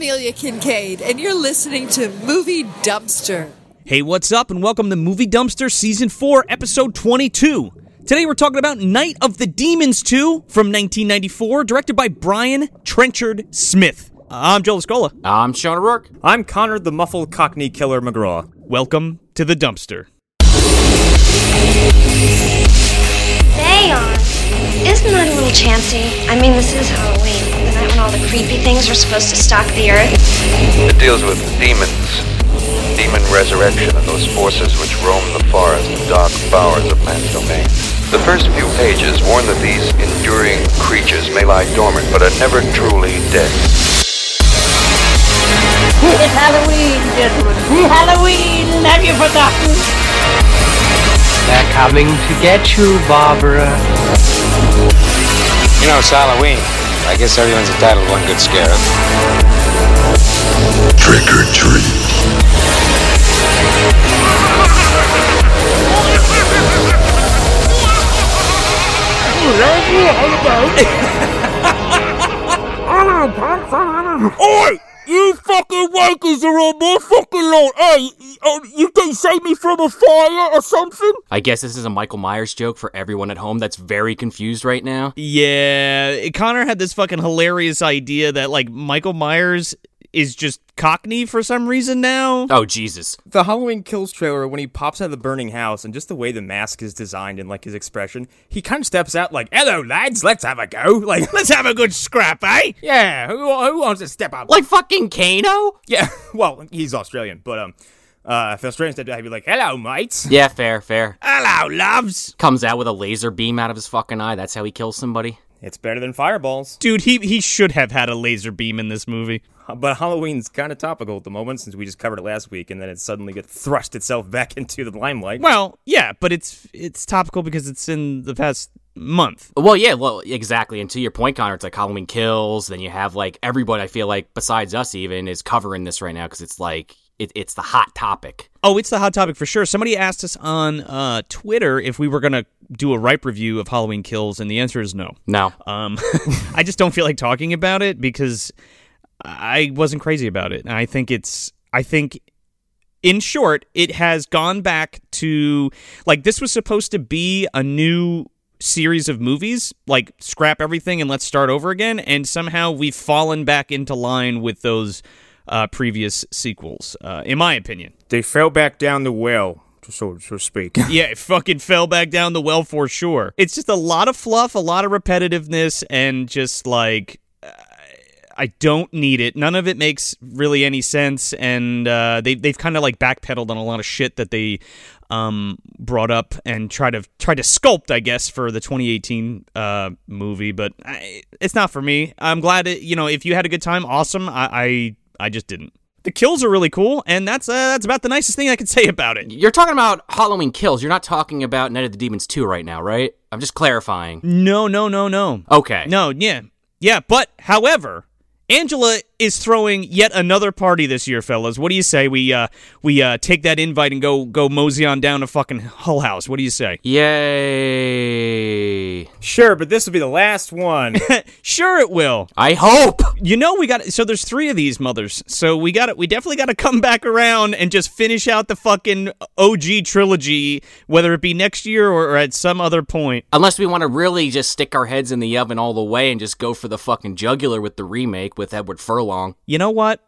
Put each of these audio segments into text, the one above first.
Amelia Kinkade, and you're listening to Movie Dumpster. Hey, what's up, and welcome to Movie Dumpster Season 4, Episode 22. Today we're talking about Night of the Demons 2 from 1994, directed by Brian Trenchard Smith. Uh, I'm Joel Escola. I'm Sean O'Rourke. I'm Connor the Muffled Cockney Killer McGraw. Welcome to the dumpster. Dayon, isn't that a little chancy? I mean, this is Halloween, the night when all the creepy things are supposed to stalk the earth. It deals with demons, demon resurrection, and those forces which roam the forest and dark bowers of man's domain. The first few pages warn that these enduring creatures may lie dormant, but are never truly dead. It's Halloween, gentlemen. Halloween! Have you forgotten? They're coming to get you, Barbara. You know, it's Halloween. I guess everyone's entitled to one good scare. Trick or treat. Oi! You fucking wankers are on my fucking lawn! Hey, uh, you can save me from a fire or something? I guess this is a Michael Myers joke for everyone at home that's very confused right now. Yeah, Connor had this fucking hilarious idea that, like, Michael Myers is just Cockney for some reason now. Oh, Jesus. The Halloween Kills trailer, when he pops out of the burning house and just the way the mask is designed and like his expression, he kind of steps out like, hello, lads, let's have a go. Like, Let's have a good scrap, eh? yeah, who, who wants to step up? Like fucking Kano? yeah, well, he's Australian, but, um, uh, if Australians step out, he'd be like, hello, mates. Yeah, fair, fair. Hello, loves. Comes out with a laser beam out of his fucking eye. That's how he kills somebody. It's better than fireballs. Dude, he, he should have had a laser beam in this movie. But Halloween's kind of topical at the moment since we just covered it last week, and then it suddenly gets thrust itself back into the limelight. Well, yeah, but it's it's topical because it's in the past month. Well, yeah, well, exactly. And to your point, Connor, it's like Halloween Kills. Then you have like everybody. I feel like besides us, even is covering this right now because it's like it, it's the hot topic. Oh, it's the hot topic for sure. Somebody asked us on uh, Twitter if we were going to do a ripe review of Halloween Kills, and the answer is no. No, Um, I just don't feel like talking about it because I wasn't crazy about it. And I think it's, I think, in short, it has gone back to like this was supposed to be a new series of movies, like scrap everything and let's start over again. And somehow we've fallen back into line with those uh, previous sequels, uh, in my opinion. They fell back down the well, so, so to speak. Yeah, it fucking fell back down the well for sure. It's just a lot of fluff, a lot of repetitiveness, and just like. uh, I don't need it. None of it makes really any sense, and uh, they they've kind of like backpedaled on a lot of shit that they um, brought up and try to try to sculpt, I guess, for the 2018 uh, movie. But I, it's not for me. I'm glad it. You know, if you had a good time, awesome. I I, I just didn't. The kills are really cool, and that's uh, that's about the nicest thing I can say about it. you're talking about Halloween Kills. You're not talking about Night of the Demons 2 right now, right? I'm just clarifying. No, no, no, no. Okay. No, yeah. Yeah, but however, Angela is throwing yet another party this year, fellas. What do you say we uh we uh take that invite and go go mosey on down to fucking Hull House? What do you say? Yay! sure, but this will be the last one. Sure it will. I hope. You know we got so there's 3 of these mothers. So we got to we definitely got to come back around and just finish out the fucking OG trilogy whether it be next year or, or at some other point. Unless we want to really just stick our heads in the oven all the way and just go for the fucking jugular with the remake with Edward Furlong. You know what?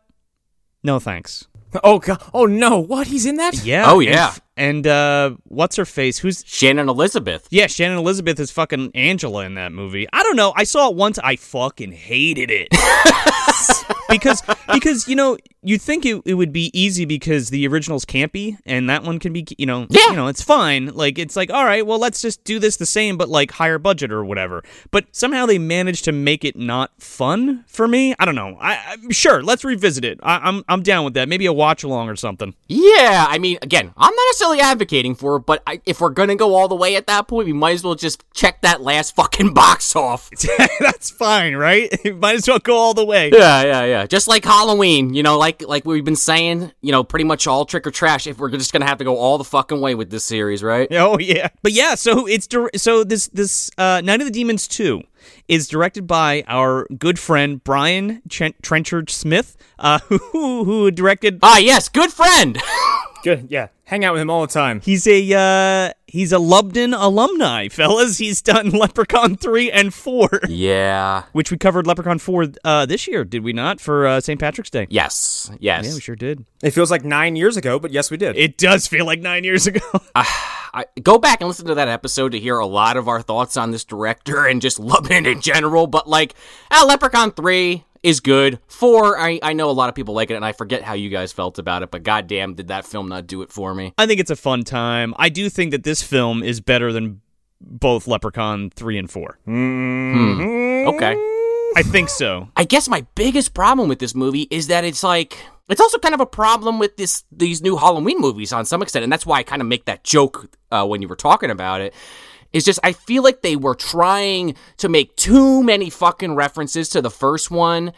No thanks. oh, God. oh no, what? He's in that? Yeah. Oh, and yeah. f- And, uh what's her face? Who's Shannon Elizabeth. Yeah, Shannon Elizabeth is fucking Angela in that movie. I don't know. I saw it once. I fucking hated it. because because you know you think it, it would be easy because the original's campy and that one can be you know Yeah. you know it's fine. Like it's like all right well let's just do this the same but like higher budget or whatever. But somehow they managed to make it not fun for me? I don't know. I, I sure let's revisit it. I, I'm I'm down with that. Maybe a watch along or something. Yeah, I mean, again, I'm not necessarily advocating for it, but I, if we're gonna go all the way at that point, we might as well just check that last fucking box off. that's fine right? Might as well go all the way. Yeah, yeah, yeah. Just like Halloween, you know, like like we've been saying, you know, pretty much all trick or trash. If we're just gonna have to go all the fucking way with this series, right? Oh yeah, but yeah. So it's so this this uh, Night of the Demons two is directed by our good friend Brian Ch- Trenchard Smith, uh, who, who directed. Ah, yes, good friend. Good, yeah. Hang out with him all the time. He's a uh, he's a Lubden alumni, fellas. He's done Leprechaun three and four, yeah. which we covered Leprechaun four uh, this year, did we not? For uh, St. Patrick's Day. Yes. Yes. Yeah, we sure did. It feels like nine years ago, but yes, we did. It does feel like nine years ago. I, go back and listen to that episode to hear a lot of our thoughts on this director and just Lubin in general. But like, uh, Leprechaun 3 is good. 4, I, I know a lot of people like it, and I forget how you guys felt about it, but goddamn, did that film not do it for me? I think it's a fun time. I do think that this film is better than both Leprechaun 3 and 4. Okay. I think so. I guess my biggest problem with this movie is that it's like it's also kind of a problem with this these new Halloween movies on some extent, and that's why I kind of make that joke uh, when you were talking about it. Is just I feel like they were trying to make too many fucking references to the first one,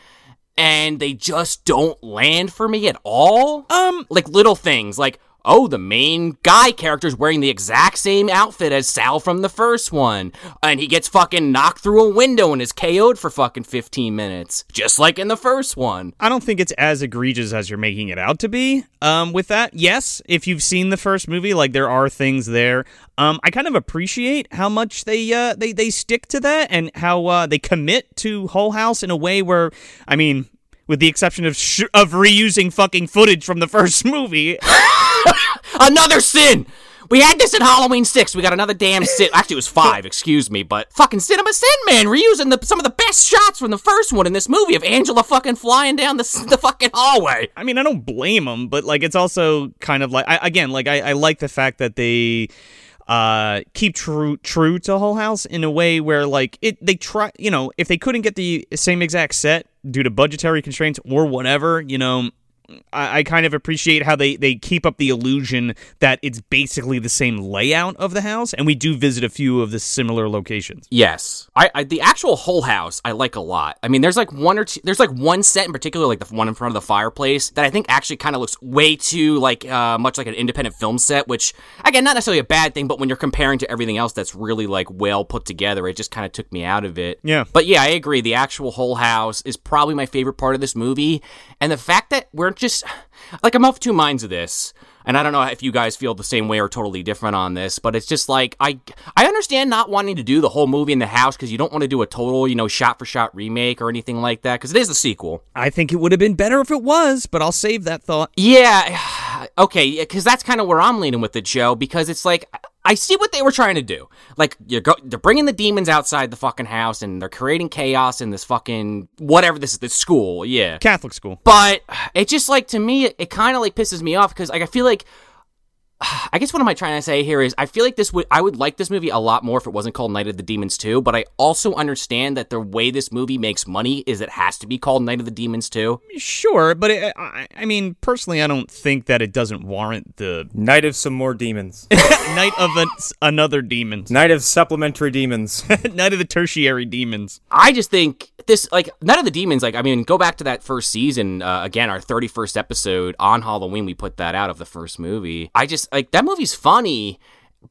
and they just don't land for me at all. Um, like little things like. Oh, the main guy character's wearing the exact same outfit as Sal from the first one. And he gets fucking knocked through a window and is KO'd for fucking 15 minutes. Just like in the first one. I don't think it's as egregious as you're making it out to be. Um, with that, yes, if you've seen the first movie, like there are things there. Um, I kind of appreciate how much they uh they they stick to that and how uh they commit to Hull House in a way where, I mean, with the exception of sh- of reusing fucking footage from the first movie. Another sin! We had this in Halloween 6. We got another damn sin. Actually, it was 5, excuse me, but fucking Cinema Sin, man, reusing the, some of the best shots from the first one in this movie of Angela fucking flying down the, the fucking hallway. I mean, I don't blame them, but like it's also kind of like I, again, like I, I like the fact that they uh keep true true to Hull House in a way where like it they try you know if they couldn't get the same exact set due to budgetary constraints or whatever you know I, I kind of appreciate how they, they keep up the illusion that it's basically the same layout of the house, and we do visit a few of the similar locations. Yes, I, I the actual Hull House I like a lot. I mean, there's like one or two. There's like one set in particular, like the one in front of the fireplace, that I think actually kind of looks way too like uh, much like an independent film set. Which again, not necessarily a bad thing, but when you're comparing to everything else that's really like well put together, it just kind of took me out of it. Yeah. But yeah, I agree. The actual Hull House is probably my favorite part of this movie, and the fact that we're just like I'm of two minds of this. And I don't know if you guys feel the same way or totally different on this, but it's just like I I understand not wanting to do the whole movie in the house because you don't want to do a total, you know, shot for shot remake or anything like that because it is a sequel. I think it would have been better if it was, but I'll save that thought. Yeah, okay, because that's kind of where I'm leaning with it, Joe. Because it's like I see what they were trying to do. Like you're go, they're bringing the demons outside the fucking house, and they're creating chaos in this fucking whatever this is, this school. Yeah, Catholic school. but it just like to me, it, it kind of like pisses me off because like I feel like. I guess what am I trying to say here is I feel like this would I would like this movie a lot more if it wasn't called Night of the Demons 2, but I also understand that the way this movie makes money is it has to be called Night of the Demons 2. Sure, but it, I, I mean, personally, I don't think that it doesn't warrant the Night of some more demons. night of an, another demons, Night of supplementary demons. night of the tertiary demons. I just think this like Night of the Demons like I mean go back to that first season uh, again our 31st episode on Halloween we put that out of the first movie. I just like that movie's funny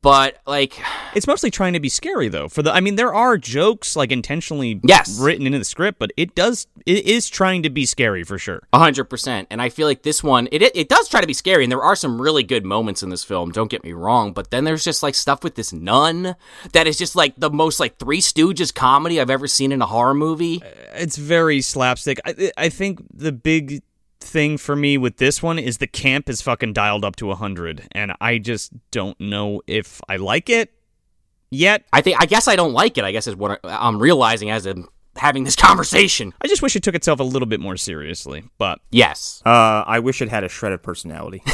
but like It's mostly trying to be scary though. For the I mean there are jokes like intentionally Yes. written into the script, but it does it is trying to be scary for sure. A hundred percent, and I feel like this one it, it it does try to be scary, and there are some really good moments in this film. Don't get me wrong, but then there's just like stuff with this nun that is just like the most like Three Stooges comedy I've ever seen in a horror movie. It's very slapstick. I I think the big thing for me with this one is the camp is fucking dialed up to 100 and I just don't know if I like it yet. I think I guess I don't like it. I guess is what I- I'm realizing as I'm having this conversation. I just wish it took itself a little bit more seriously, but Yes, Uh, I wish it had a shred of personality.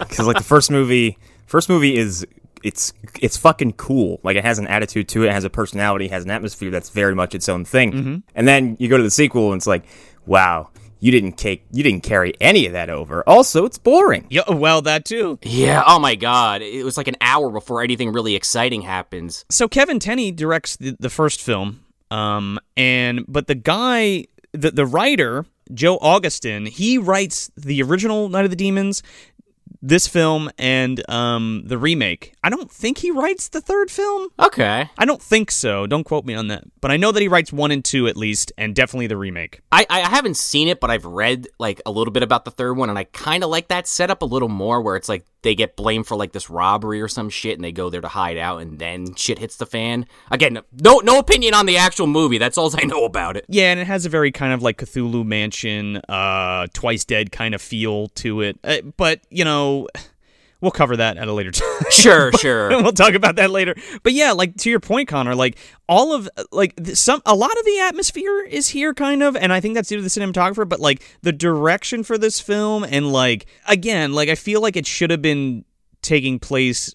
Because like the first movie, first movie is it's it's fucking cool. Like it has an attitude to it, it has a personality, it has an atmosphere that's very much its own thing. And then you go to the sequel, and it's like, wow, you didn't cake, you didn't carry any of that over. Also, it's boring. yeah, well that too. yeah. Oh my god, it was like an hour before anything really exciting happens. so Kevin Tenney directs the, the first film, um, and but the guy, the the writer Joe Augustyn, he writes the original Night of the Demons. This film and um, the remake. I don't think he writes the third film. Okay. I don't think so. Don't quote me on that. But I know that he writes one and two at least, and definitely the remake. I, I haven't seen it, but I've read like a little bit about the third one, and I kind of like that setup a little more, where it's like they get blamed for like this robbery or some shit, and they go there to hide out, and then shit hits the fan. Again, no no opinion on the actual movie. That's all I know about it. Yeah, and it has a very kind of like Cthulhu Mansion, uh, Twice Dead kind of feel to it. Uh, but you know, we'll cover that at a later time. Sure, sure. we'll talk about that later. But yeah, like to your point, Connor, like all of like some a lot of the atmosphere is here, kind of, and I think that's due to the cinematographer. But like the direction for this film, and like again, like I feel like it should have been taking place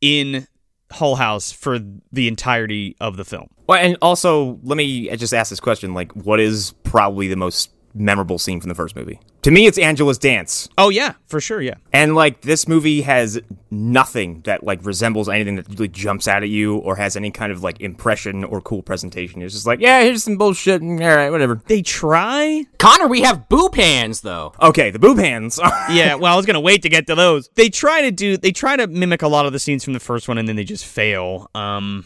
in Hull House for the entirety of the film. Well, and also, let me just ask this question: like, what is probably the most memorable scene from the first movie? To me, it's Angela's dance. Oh yeah, for sure, yeah. And like this movie has nothing that like resembles anything that really jumps out at you or has any kind of like impression or cool presentation. It's just like, yeah, here's some bullshit. And, all right, whatever. They try. Connor, we have boob hands though. Okay, the boob hands. yeah, well, I was gonna wait to get to those. They try to do. They try to mimic a lot of the scenes from the first one, and then they just fail. Um,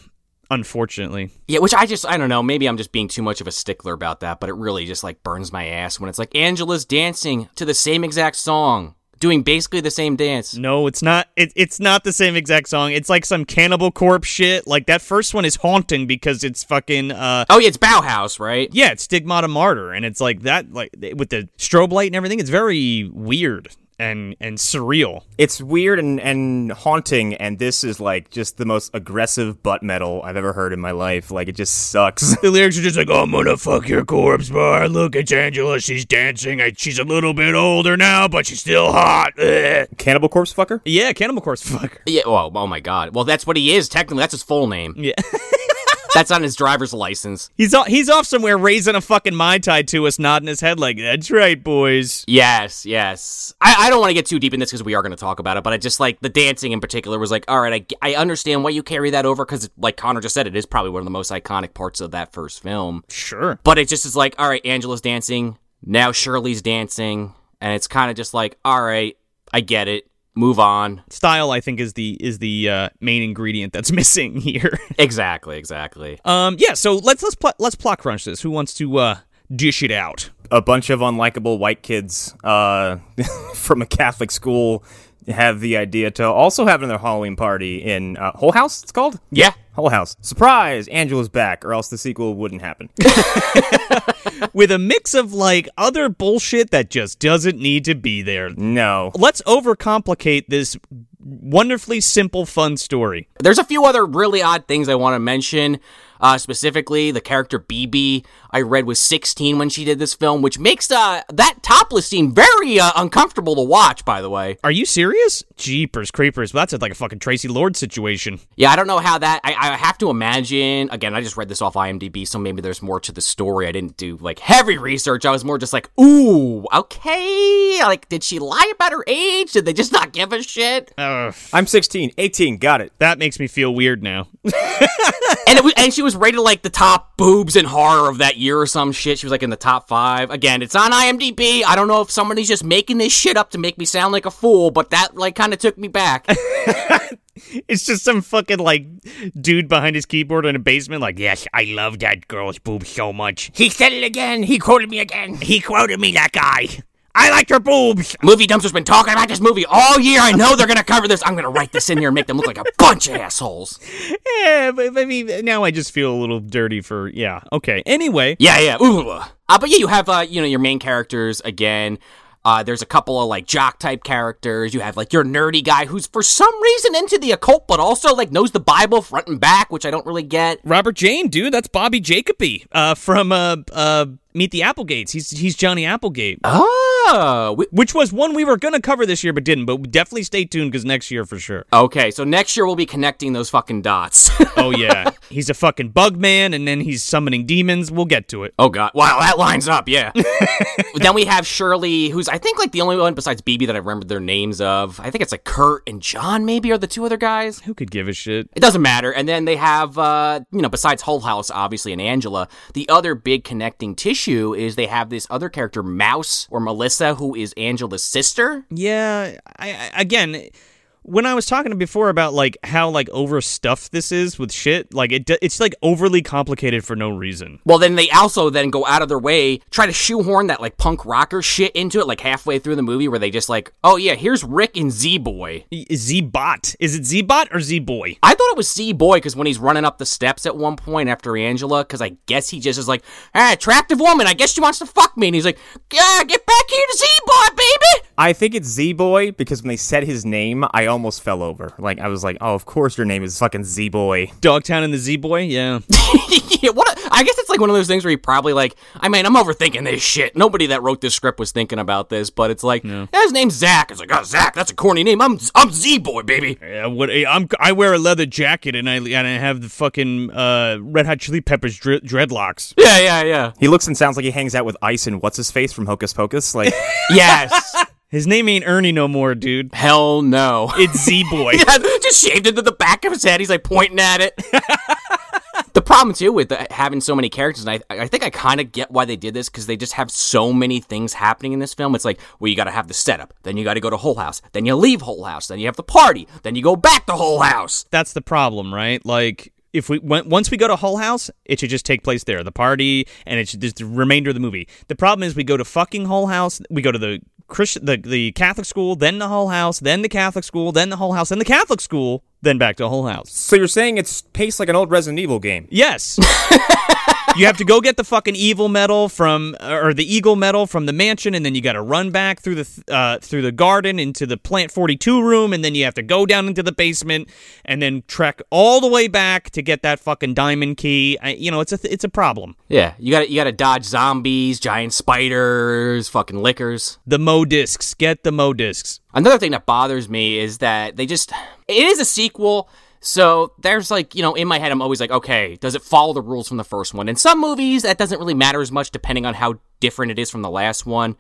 unfortunately. Yeah, which I just I don't know, maybe I'm just being too much of a stickler about that, but it really just like burns my ass when it's like Angela's dancing to the same exact song, doing basically the same dance. No, it's not. It, it's not the same exact song. It's like some Cannibal Corpse shit. Like that first one is haunting because it's fucking. uh Oh yeah, it's Bauhaus, right? Yeah, it's Stigmata Martyr, and it's like that, like with the strobe light and everything. It's very weird and and surreal. It's weird and, and haunting, and this is like just the most aggressive butt metal I've ever heard in my life. Like it just sucks. The lyrics are just like, "I'm gonna fuck your corpse bar. Look, it's Angela. She's dancing. She's a little bit older now, but she's still hot." Ugh. Cannibal Corpse fucker. Yeah, Cannibal Corpse fucker. Yeah. Oh, oh my god. Well, that's what he is. Technically, that's his full name. Yeah. That's on his driver's license. He's off, he's off somewhere raising a fucking mai tai to us, nodding his head like, "That's right, boys." Yes, yes. I, I don't want to get too deep in this because we are going to talk about it, but I just like the dancing in particular was like, all right, I, I understand why you carry that over because, like Connor just said, it is probably one of the most iconic parts of that first film. Sure. But it just is like, all right, Angela's dancing, now Shirley's dancing, and it's kind of just like, all right, I get it. Move on. Style, I think, is the is the uh, main ingredient that's missing here. exactly, exactly. Um, yeah. So let's let's pl- let's plot crunch this. Who wants to uh, dish it out? A bunch of unlikable white kids uh, from a Catholic school have the idea to also have another Halloween party in uh, Hull House. It's called. Yeah. Hull House. Surprise! Angela's back, or else the sequel wouldn't happen. With a mix of like other bullshit that just doesn't need to be there. No. Let's overcomplicate this wonderfully simple, fun story. There's a few other really odd things I want to mention. Uh, specifically, the character BB I read was 16 when she did this film, which makes uh, that topless scene very uh, uncomfortable to watch. By the way, Are you serious? Jeepers creepers! Well, that's like a fucking Tracy Lord situation. yeah, I don't know how that. I, I have to imagine. Again, I just read this off IMDb, so maybe there's more to the story. I didn't do like heavy research. I was more just like, ooh, okay. Like, did she lie about her age? Did they just not give a shit? Ugh, I'm 16. 18. Got it. that makes me feel weird now. and it was, and she was rated like the top boobs in horror of that year or some shit. She was like in the top five. Again, it's on IMDb. I don't know if somebody's just making this shit up to make me sound like a fool, but that like kind of took me back. It's just some fucking like dude behind his keyboard in a basement, like, yes, I love that girl's boobs so much. he said it again. He quoted me again. He quoted me, that guy. I like her boobs. Movie Dumpster's been talking about this movie all year. I know they're gonna cover this. I'm gonna write this in here and make them look like a bunch of assholes. Yeah, but I mean, now I just feel a little dirty for, yeah. Okay. Anyway, Yeah, yeah. Ooh. Uh, but yeah, you have uh, you know, your main characters again. Uh, there's a couple of like jock type characters. You have like your nerdy guy who's for some reason into the occult, but also like knows the Bible front and back, which I don't really get. Robert Jane, dude, that's Bobby Jacoby uh, from uh, uh, Meet the Applegates. He's he's Johnny Applegate, Oh, we- which was one we were gonna cover this year but didn't. But definitely stay tuned because next year for sure. okay. So next year we'll be connecting those fucking dots. Oh yeah, he's a fucking bug man, and then he's summoning demons. We'll get to it. oh god, wow, that lines up. Yeah. then we have Shirley, who's I think like the only one besides BB that I remember their names of. I think it's like Kurt and John, maybe are the two other guys. Who could give a shit? It doesn't matter. And then they have, uh, you know, besides Hull House, obviously, and Angela, the other big connecting tissue issue is they have this other character, Mouse or Melissa, who is Angela's sister. Yeah, I, I again, when I was talking before about like how like overstuffed this is with shit, like it it's like overly complicated for no reason. Well, then they also then go out of their way try to shoehorn that like punk rocker shit into it, like halfway through the movie, where they just like, oh yeah, here's Rick and Z Boy. Z Bot is it Z Bot or Z Boy? I thought it was Z Boy because when he's running up the steps at one point after Angela, because I guess he just is like, ah, attractive woman, I guess she wants to fuck me, and he's like, yeah, get back here to Z Boy, baby. I think it's Z Boy because when they said his name, I almost fell over. Like I was like, "Oh, of course your name is fucking Z Boy." Dogtown and the Z Boy, yeah. yeah, what? A, I guess it's like one of those things where he probably like, I mean, I'm overthinking this shit. Nobody that wrote this script was thinking about this, but it's like, yeah. his name's Zach. It's like, oh, Zach, that's a corny name. I'm I'm Z Boy, baby. Yeah, what? I'm I wear a leather jacket and I and I have the fucking uh, Red Hot Chili Peppers dre- dreadlocks. Yeah, yeah, yeah. He looks and sounds like he hangs out with Ice and what's his face from Hocus Pocus. Like, yes. His name ain't Ernie no more, dude. Hell no. It's Z Boy. yeah, just shaved into the back of his head. He's like pointing at it. the problem too with having so many characters, and I, I think I kind of get why they did this because they just have so many things happening in this film. It's like, well, you got to have the setup, then you got to go to Hull House, then you leave Hull House, then you have the party, then you go back to Hull House. That's the problem, right? Like if we once we go to Hull House, it should just take place there, the party, and it's just the remainder of the movie. The problem is we go to fucking Hull House, we go to the Christian, the the Catholic school, then the Hull House, then the Catholic school, then the Hull House, then the Catholic school, then back to Hull House. So you're saying it's paced like an old Resident Evil game? Yes. you have to go get the fucking evil medal from or the eagle medal from the mansion and then you got to run back through the uh, through the garden into the plant 42 room and then you have to go down into the basement and then trek all the way back to get that fucking diamond key I, you know it's a th- it's a problem yeah you got you got to dodge zombies giant spiders fucking lickers the mo discs get the mo discs another thing that bothers me is that they just it is a sequel so there's like, you know, in my head, I'm always like, okay, does it follow the rules from the first one? In some movies, that doesn't really matter as much depending on how different it is from the last one.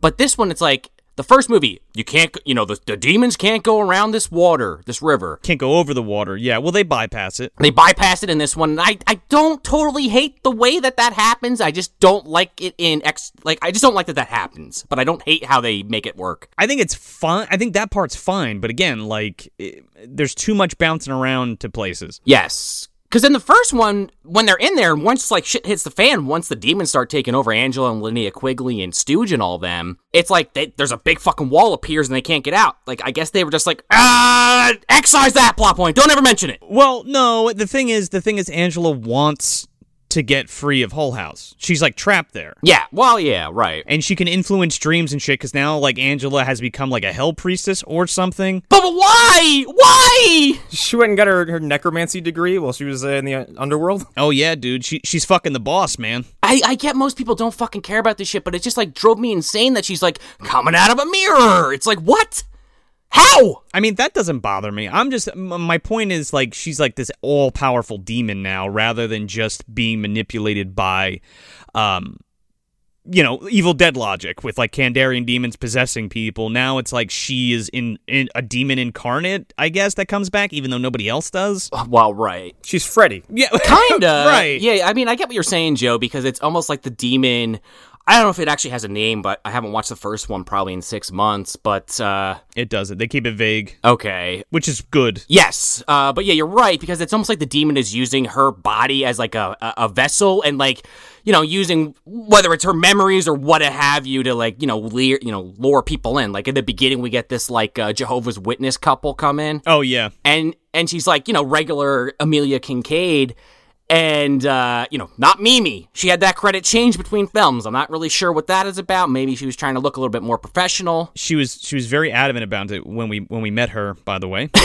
But this one, it's like, the first movie, you can't, you know, the, the demons can't go around this water, this river. Can't go over the water. Yeah, well, they bypass it. They bypass it in this one. I, I don't totally hate the way that that happens. I just don't like it in X. Like, I just don't like that that happens. But I don't hate how they make it work. I think it's fine. I think that part's fine. But again, like, it, there's too much bouncing around to places. Yes. Because in the first one, when they're in there, once like shit hits the fan, once the demons start taking over Angela and Linnea Quigley and Stooge and all them, it's like they, there's a big fucking wall appears and they can't get out. Like I guess they were just like, ah, excise that plot point. Don't ever mention it. Well, no. The thing is, the thing is, Angela wants to get free of Hull House. She's like trapped there. Yeah, well, yeah, right. And she can influence dreams and shit because now, like, Angela has become like a hell priestess or something. But, but why? Why? She went and got her, her necromancy degree while she was uh, in the uh, underworld. Oh, yeah, dude. She, she's fucking the boss, man. I, I get most people don't fucking care about this shit, but it just like drove me insane that she's like coming out of a mirror. It's like, what? How? I mean, that doesn't bother me. I'm just my point is like she's like this all powerful demon now, rather than just being manipulated by, um, you know, evil dead logic with like Kandarian demons possessing people. Now it's like she is in, in a demon incarnate, I guess, that comes back, even though nobody else does. Well, right. She's Freddy. Yeah, kinda. right. Yeah, I mean, I get what you're saying, Joe, because it's almost like the demon. I don't know if it actually has a name, but I haven't watched the first one probably in six months. But uh, it doesn't. They keep it vague. Okay, which is good. Yes, uh, but yeah, you're right because it's almost like the demon is using her body as like a, a, vessel and like you know using whether it's her memories or what have you to like you know leer, you know lure people in. Like in the beginning, we get this like uh, Jehovah's Witness couple come in. Oh yeah, and and she's like you know regular Amelia Kinkade and uh, you know, not Mimi. She had that credit change between films. I'm not really sure what that is about. Maybe she was trying to look a little bit more professional. She was she was very adamant about it when we when we met her. By the way.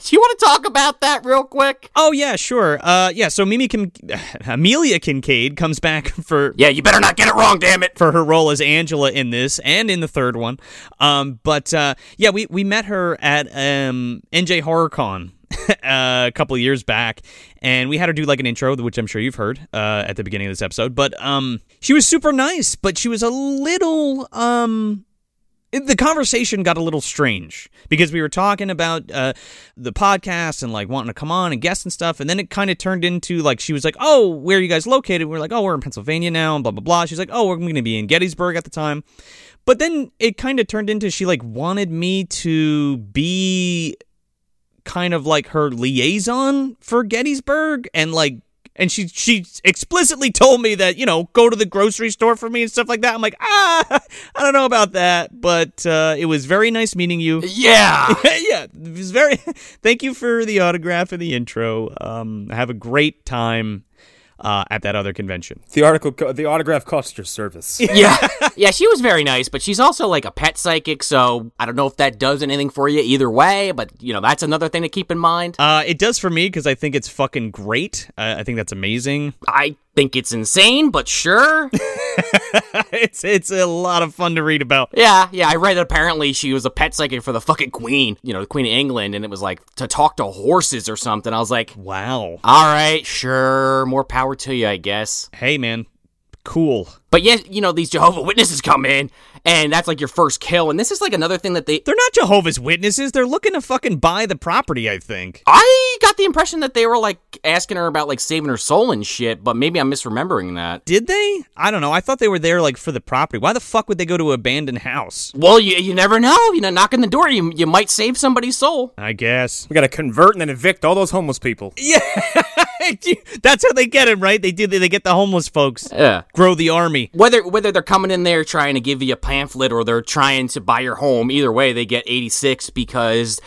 Do you want to talk about that real quick? Oh yeah, sure. Uh, yeah. So Mimi Kim- Amelia Kinkade comes back for yeah. You better not get it wrong, damn it. For her role as Angela in this and in the third one. Um, but uh, yeah, we we met her at um NJ HorrorCon a couple years back, and we had her do like an intro, which I'm sure you've heard uh, at the beginning of this episode. But um, she was super nice, but she was a little um, the conversation got a little strange because we were talking about uh, the podcast and like wanting to come on and guest and stuff, and then it kind of turned into like she was like, "Oh, where are you guys located?" We are like, "Oh, we're in Pennsylvania now," and blah blah blah. She's like, "Oh, we're going to be in Gettysburg at the time," but then it kind of turned into she like wanted me to be kind of like her liaison for Gettysburg and like and she she explicitly told me that you know go to the grocery store for me and stuff like that. I'm like ah I don't know about that, but uh, it was very nice meeting you. Yeah. yeah, it was very. Thank you for the autograph and the intro. Um, have a great time uh, at that other convention. The article, co- the autograph cost your service. yeah. Yeah, she was very nice, but she's also like a pet psychic, so I don't know if that does anything for you either way, but you know, that's another thing to keep in mind. Uh, it does for me because I think it's fucking great. Uh, I think that's amazing. I think it's insane, but sure. it's it's a lot of fun to read about. Yeah, yeah, I read that apparently she was a pet psychic for the fucking queen, you know, the queen of England, and it was like to talk to horses or something. I was like, wow. All right, sure, more power to you, I guess. Hey, man, cool. But yet, you know, these Jehovah Witnesses come in, and that's like your first kill, and this is like another thing that they. They're not Jehovah's Witnesses. They're looking to fucking buy the property, I think. I got the impression that they were like asking her about like saving her soul and shit, but maybe I'm misremembering that. Did they? I don't know. I thought they were there like for the property. Why the fuck would they go to an abandoned house? Well, you, you never know. You know, knocking the door, you, you might save somebody's soul. I guess. We got to convert and then evict all those homeless people. Yeah. That's how they get him, right? They do. They get the homeless folks. Yeah. Grow the army. Whether whether they're coming in there trying to give you a pamphlet or they're trying to buy your home, either way, they get 86 because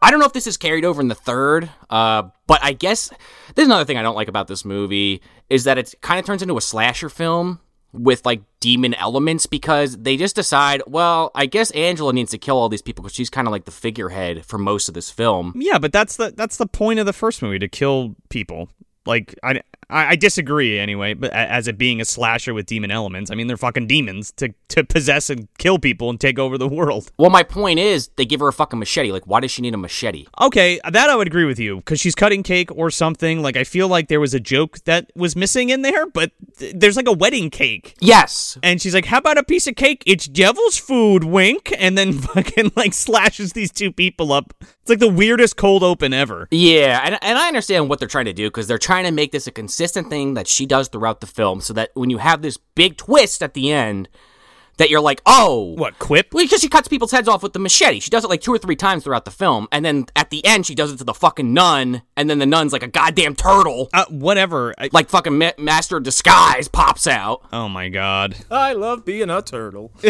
I don't know if this is carried over in the third, uh, but I guess there's another thing I don't like about this movie is that it kind of turns into a slasher film with like demon elements because they just decide, well, I guess Angela needs to kill all these people because she's kind of like the figurehead for most of this film. Yeah, but that's the that's the point of the first movie to kill people. Like I, I disagree anyway, but as it being a slasher with demon elements, I mean they're fucking demons to to possess and kill people and take over the world. Well, my point is they give her a fucking machete. Like, why does she need a machete? Okay, that I would agree with you because she's cutting cake or something. Like I feel like there was a joke that was missing in there, but th- there's like a wedding cake. Yes, and she's like, "How about a piece of cake? It's devil's food." Wink, and then fucking like slashes these two people up. It's like the weirdest cold open ever. Yeah, and, and I understand what they're trying to do because they're trying to make this a consistent thing that she does throughout the film so that when you have this big twist at the end, that you're like, oh. What, quip? Well, because she cuts people's heads off with the machete. She does it like two or three times throughout the film. And then at the end, she does it to the fucking nun. And then the nun's like a goddamn turtle. Uh, whatever. I- like fucking ma- Master of Disguise pops out. oh my god. I love being a turtle.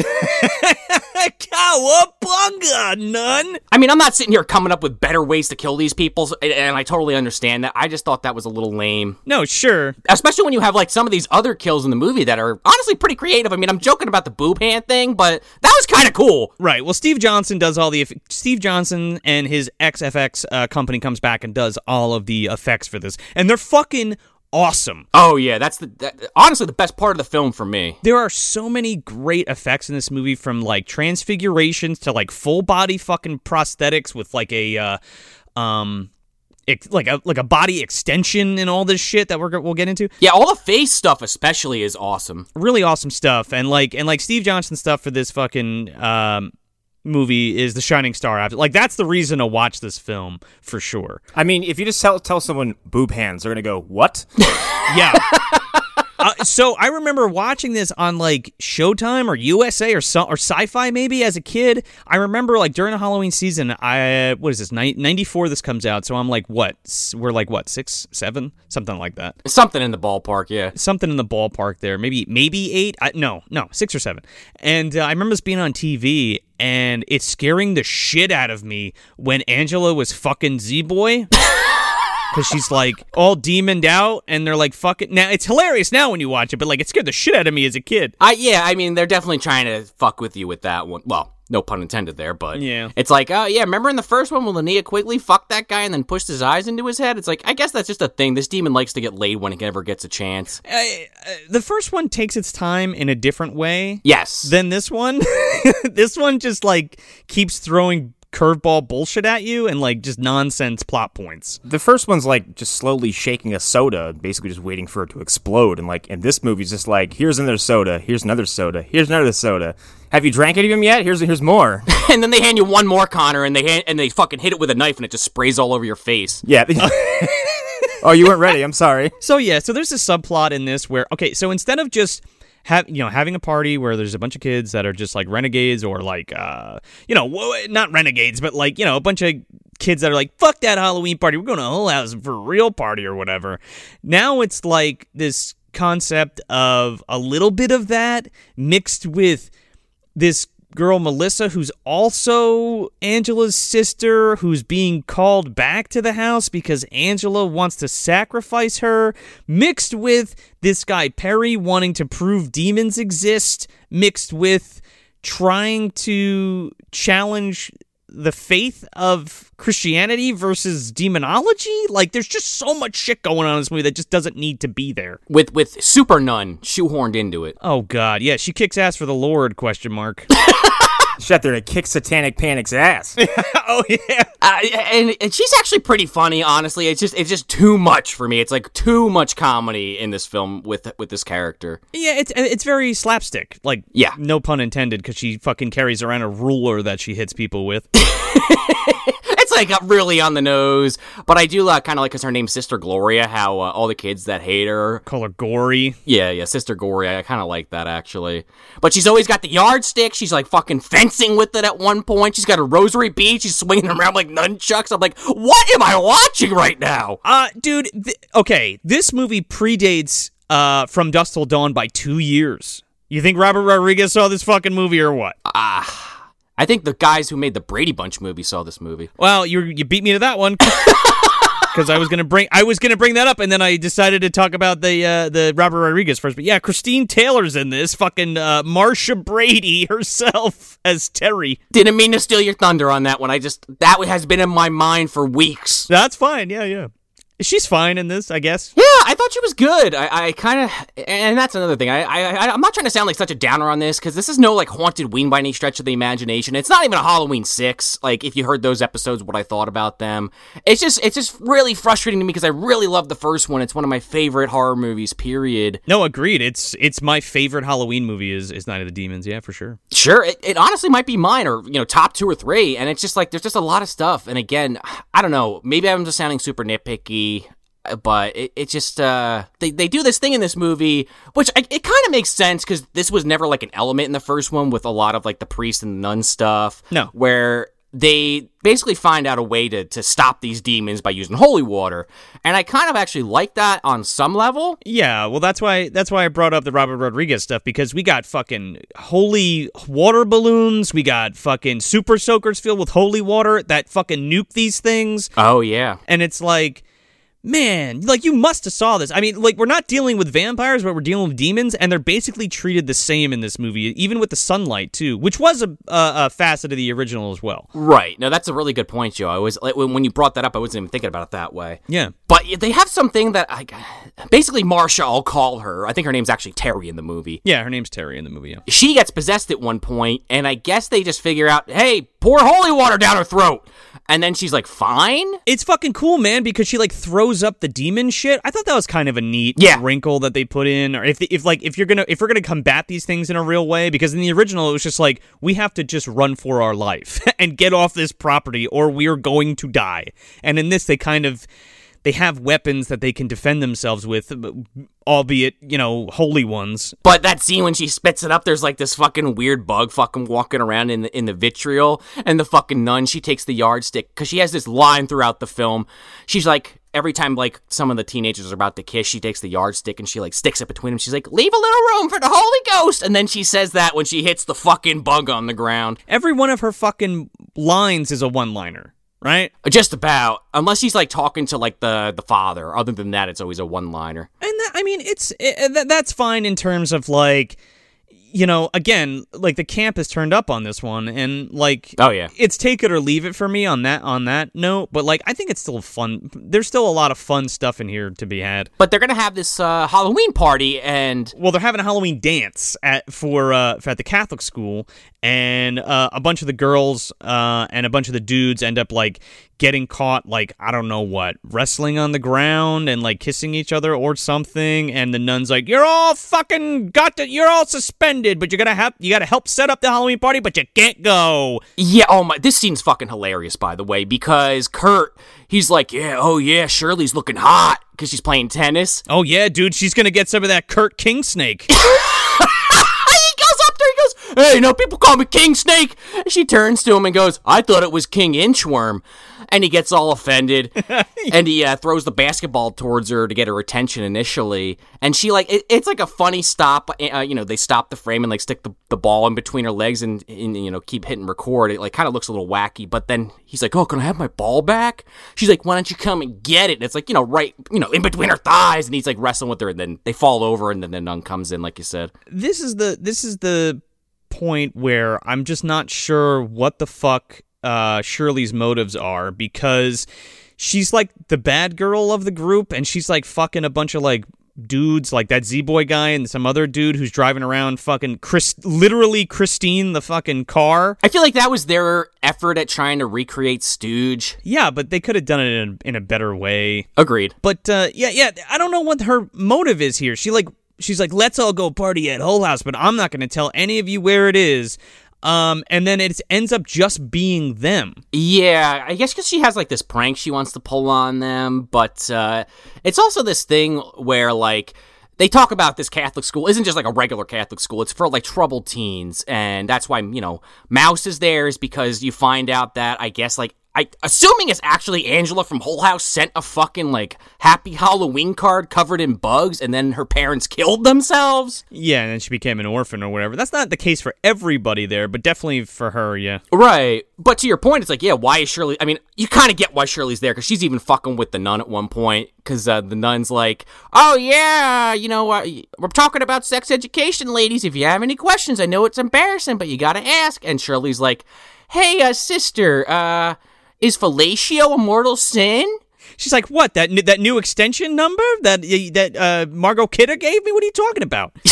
Cowabunga, nun! I mean, I'm not sitting here coming up with better ways to kill these people, and- and I totally understand that. I just thought that was a little lame. No, sure. Especially when you have like some of these other kills in the movie that are honestly pretty creative. I mean, I'm joking about the boob hand thing, but that was kind of cool. Right. Well, Steve Johnson does all the Steve Johnson and his XFX uh, company comes back and does all of the effects for this, and they're fucking awesome. Oh yeah, that's the that, honestly the best part of the film for me. There are so many great effects in this movie, from like transfigurations to like full body fucking prosthetics with like a, uh, um, ex- like a like a body extension and all this shit that we're we'll get into. Yeah, all the face stuff especially is awesome. Really awesome stuff, and like and like Steve Johnson stuff for this fucking um movie is the shining star after like that's the reason to watch this film for sure I mean, if you just tell tell someone boob hands, they're gonna go, "What?" yeah uh, so i remember watching this on like showtime or usa or so, or sci-fi maybe as a kid. I remember like during the halloween season i what is this ni- 94 this comes out. So i'm like what we're like what six seven? Something like that. Something in the ballpark, yeah. something in the ballpark there. Maybe maybe eight I, no no six or seven. And uh, i remember this being on tv and it's scaring the shit out of me when angela was fucking z-boy because she's like all demoned out and they're like "Fuck it!" now it's hilarious now when you watch it but like it scared the shit out of me as a kid I yeah, I mean they're definitely trying to fuck with you with that one. Well, no pun intended there, but Yeah. it's like, oh yeah, remember in the first one when Linnea Quigley fucked that guy and then pushed his eyes into his head? It's like I guess that's just a thing. This demon likes to get laid when it ever gets a chance. uh, uh, the first one takes its time in a different way Yes. than this one this one just like keeps throwing curveball bullshit at you and like just nonsense plot points. The first one's like just slowly shaking a soda, basically just waiting for it to explode. And like, and this movie's just like, here's another soda, here's another soda, here's another soda. Have you drank any of them yet? Here's here's more. and then they hand you one more Connor, and they hand, and they fucking hit it with a knife, and it just sprays all over your face. Yeah. oh, you weren't ready. I'm sorry. So yeah, so there's a subplot in this where okay, so instead of just have you know having a party where there's a bunch of kids that are just like renegades or like uh you know not renegades but like you know a bunch of kids that are like fuck that Halloween party we're going to a Hull House for a real party or whatever. Now it's like this concept of a little bit of that mixed with this girl Melissa, who's also Angela's sister, who's being called back to the house because Angela wants to sacrifice her, mixed with this guy Perry wanting to prove demons exist, mixed with trying to challenge the faith of Christianity versus demonology. Like, there's just so much shit going on in this movie that just doesn't need to be there. With with super nun shoehorned into it. Oh God, yeah, she kicks ass for the Lord? Question mark. Shut there to kick Satanic Panic's ass. oh yeah, uh, and, and she's actually pretty funny. Honestly, it's just it's just too much for me. It's like too much comedy in this film with with this character. Yeah, it's it's very slapstick. Like, yeah, no pun intended, because she fucking carries around a ruler that she hits people with. it's like really on the nose, but I do uh, kind of like because her name's Sister Gloria. How uh, all the kids that hate her call her Gory. Yeah, yeah, Sister Gory. I kind of like that actually. But she's always got the yardstick. She's like fucking fencing with it at one point. She's got a rosary bead. She's swinging around like nunchucks. I'm like, what am I watching right now? Uh, dude. Th- okay, this movie predates uh From Dusk Till Dawn by two years. You think Robert Rodriguez saw this fucking movie or what? Ah. I think the guys who made the Brady Bunch movie saw this movie. Well, you you beat me to that one. Because I was gonna bring I was gonna bring that up, and then I decided to talk about the uh, the Robert Rodriguez first. But yeah, Christine Taylor's in this. Fucking uh, Marsha Brady herself as Terry. Didn't mean to steal your thunder on that one. I just that has been in my mind for weeks. That's fine. Yeah, yeah. She's fine in this, I guess. Yeah, I thought she was good. I, I kind of, and that's another thing. I, I, I'm not trying to sound like such a downer on this because this is no like Hauntedween by any stretch of the imagination. It's not even a Halloween six. Like if you heard those episodes, what I thought about them, it's just, it's just really frustrating to me because I really love the first one. It's one of my favorite horror movies. Period. No, agreed. It's, it's my favorite Halloween movie is, is Night of the Demons. Yeah, for sure. Sure, it, it honestly might be mine or you know top two or three. And it's just like there's just a lot of stuff. And again, I don't know. Maybe I'm just sounding super nitpicky but it, it just uh they, they do this thing in this movie which I, it kind of makes sense because this was never like an element in the first one with a lot of like the priest and the nun stuff. No. Where they basically find out a way to, to stop these demons by using holy water. And i kind of actually like that on some level. Yeah well that's why that's why i brought up the robert rodriguez stuff because we got fucking holy water balloons we got fucking super soakers filled with holy water that fucking nuke these things. Oh yeah. And it's like man, like you must have saw this. I mean, like we're not dealing with vampires, but we're dealing with demons, and they're basically treated the same in this movie, even with the sunlight too, which was a, a, a facet of the original as well. Right. No, that's a really good point, Joe. I was like, when you brought that up, I wasn't even thinking about it that way. Yeah. But they have something that I basically Marsha. I'll call her. I think her name's actually Terry in the movie. Yeah, her name's Terry in the movie. Yeah. She gets possessed at one point, and I guess they just figure out, hey, pour holy water down her throat. And then she's like, fine. It's fucking cool, man, because she like throws up the demon shit. I thought that was kind of a neat yeah. wrinkle that they put in. Or if if like if you're gonna if we're gonna combat these things in a real way, because in the original it was just like we have to just run for our life and get off this property or we're going to die. And in this they kind of they have weapons that they can defend themselves with, uh, albeit, you know, holy ones. But that scene when she spits it up, there's like this fucking weird bug fucking walking around in the in the vitriol, and the fucking nun she takes the yardstick because she has this line throughout the film. She's like every time like some of the teenagers are about to kiss, she takes the yardstick and she like sticks it between them. She's like, "Leave a little room for the Holy Ghost," and then she says that when she hits the fucking bug on the ground. Every one of her fucking lines is a one-liner right? Just about, unless he's like talking to like the the father. Other than that, it's always a one liner. And that, I mean, it's it, that, that's fine in terms of like you know, again, like the camp is turned up on this one, and like, Oh, yeah. it's take it or leave it for me on that on that note. But like, I think it's still fun. There's still a lot of fun stuff in here to be had. But they're gonna have this uh, Halloween party, and Well, they're having a Halloween dance at for uh for at the Catholic school, and uh, a bunch of the girls uh and a bunch of the dudes end up like getting caught like I don't know what wrestling on the ground and like kissing each other or something. And the nun's like, "You're all fucking got to, you're all suspended, but you're gonna have you got to help set up the Halloween party, but you can't go." yeah, oh my, this scene's fucking hilarious, by the way, because Kurt, he's like, yeah, oh yeah, Shirley's looking hot because she's playing tennis. Oh yeah, dude, she's gonna get some of that Kurt King snake. he goes up there, he goes, hey, no, people call me King Snake. And she turns to him and goes, I thought it was King Inchworm. And he gets all offended, and he uh, throws the basketball towards her to get her attention initially. And she like it, it's like a funny stop. Uh, you know, they stop the frame and like stick the, the ball in between her legs and, and you know keep hitting record. It like kind of looks a little wacky. But then he's like, "Oh, can I have my ball back?" She's like, "Why don't you come and get it?" And it's like you know right you know in between her thighs, and he's like wrestling with her, and then they fall over, and then the nun comes in, like you said. this is the this is the point where I'm just not sure what the fuck uh, Shirley's motives are because she's like the bad girl of the group and she's like fucking a bunch of like dudes like that Z Boy guy and some other dude who's driving around fucking Chris literally Christine the fucking car. I feel like that was their effort at trying to recreate Stooge. Yeah, but they could have done it in, in a better way. Agreed. But uh, yeah, yeah, I don't know what her motive is here. She like she's like, let's all go party at Hull House, but I'm not going to tell any of you where it is. Um, and then it ends up just being them. Yeah, I guess because she has like this prank she wants to pull on them, but uh, it's also this thing where like they talk about this Catholic school isn't just like a regular Catholic school. It's for like troubled teens, and that's why you know Mouse is there is because you find out that I guess like I assuming it's actually Angela from Hull House sent a fucking like Happy Halloween card covered in bugs, and then her parents killed themselves. Yeah, and then she became an orphan or whatever. That's not the case for everybody there, but definitely for her, yeah. Right. But to your point, it's like, yeah, why is Shirley? I mean, you kind of get why Shirley's there because she's even fucking with the nun at one point because uh, the nun's like, oh, yeah, you know, uh, we're talking about sex education, ladies. If you have any questions, I know it's embarrassing, but you got to ask. And Shirley's like, hey, uh, sister, uh, is fellatio a mortal sin? She's like, "What? That n- that new extension number that y- that uh, Margot Kidder gave me? What are you talking about?"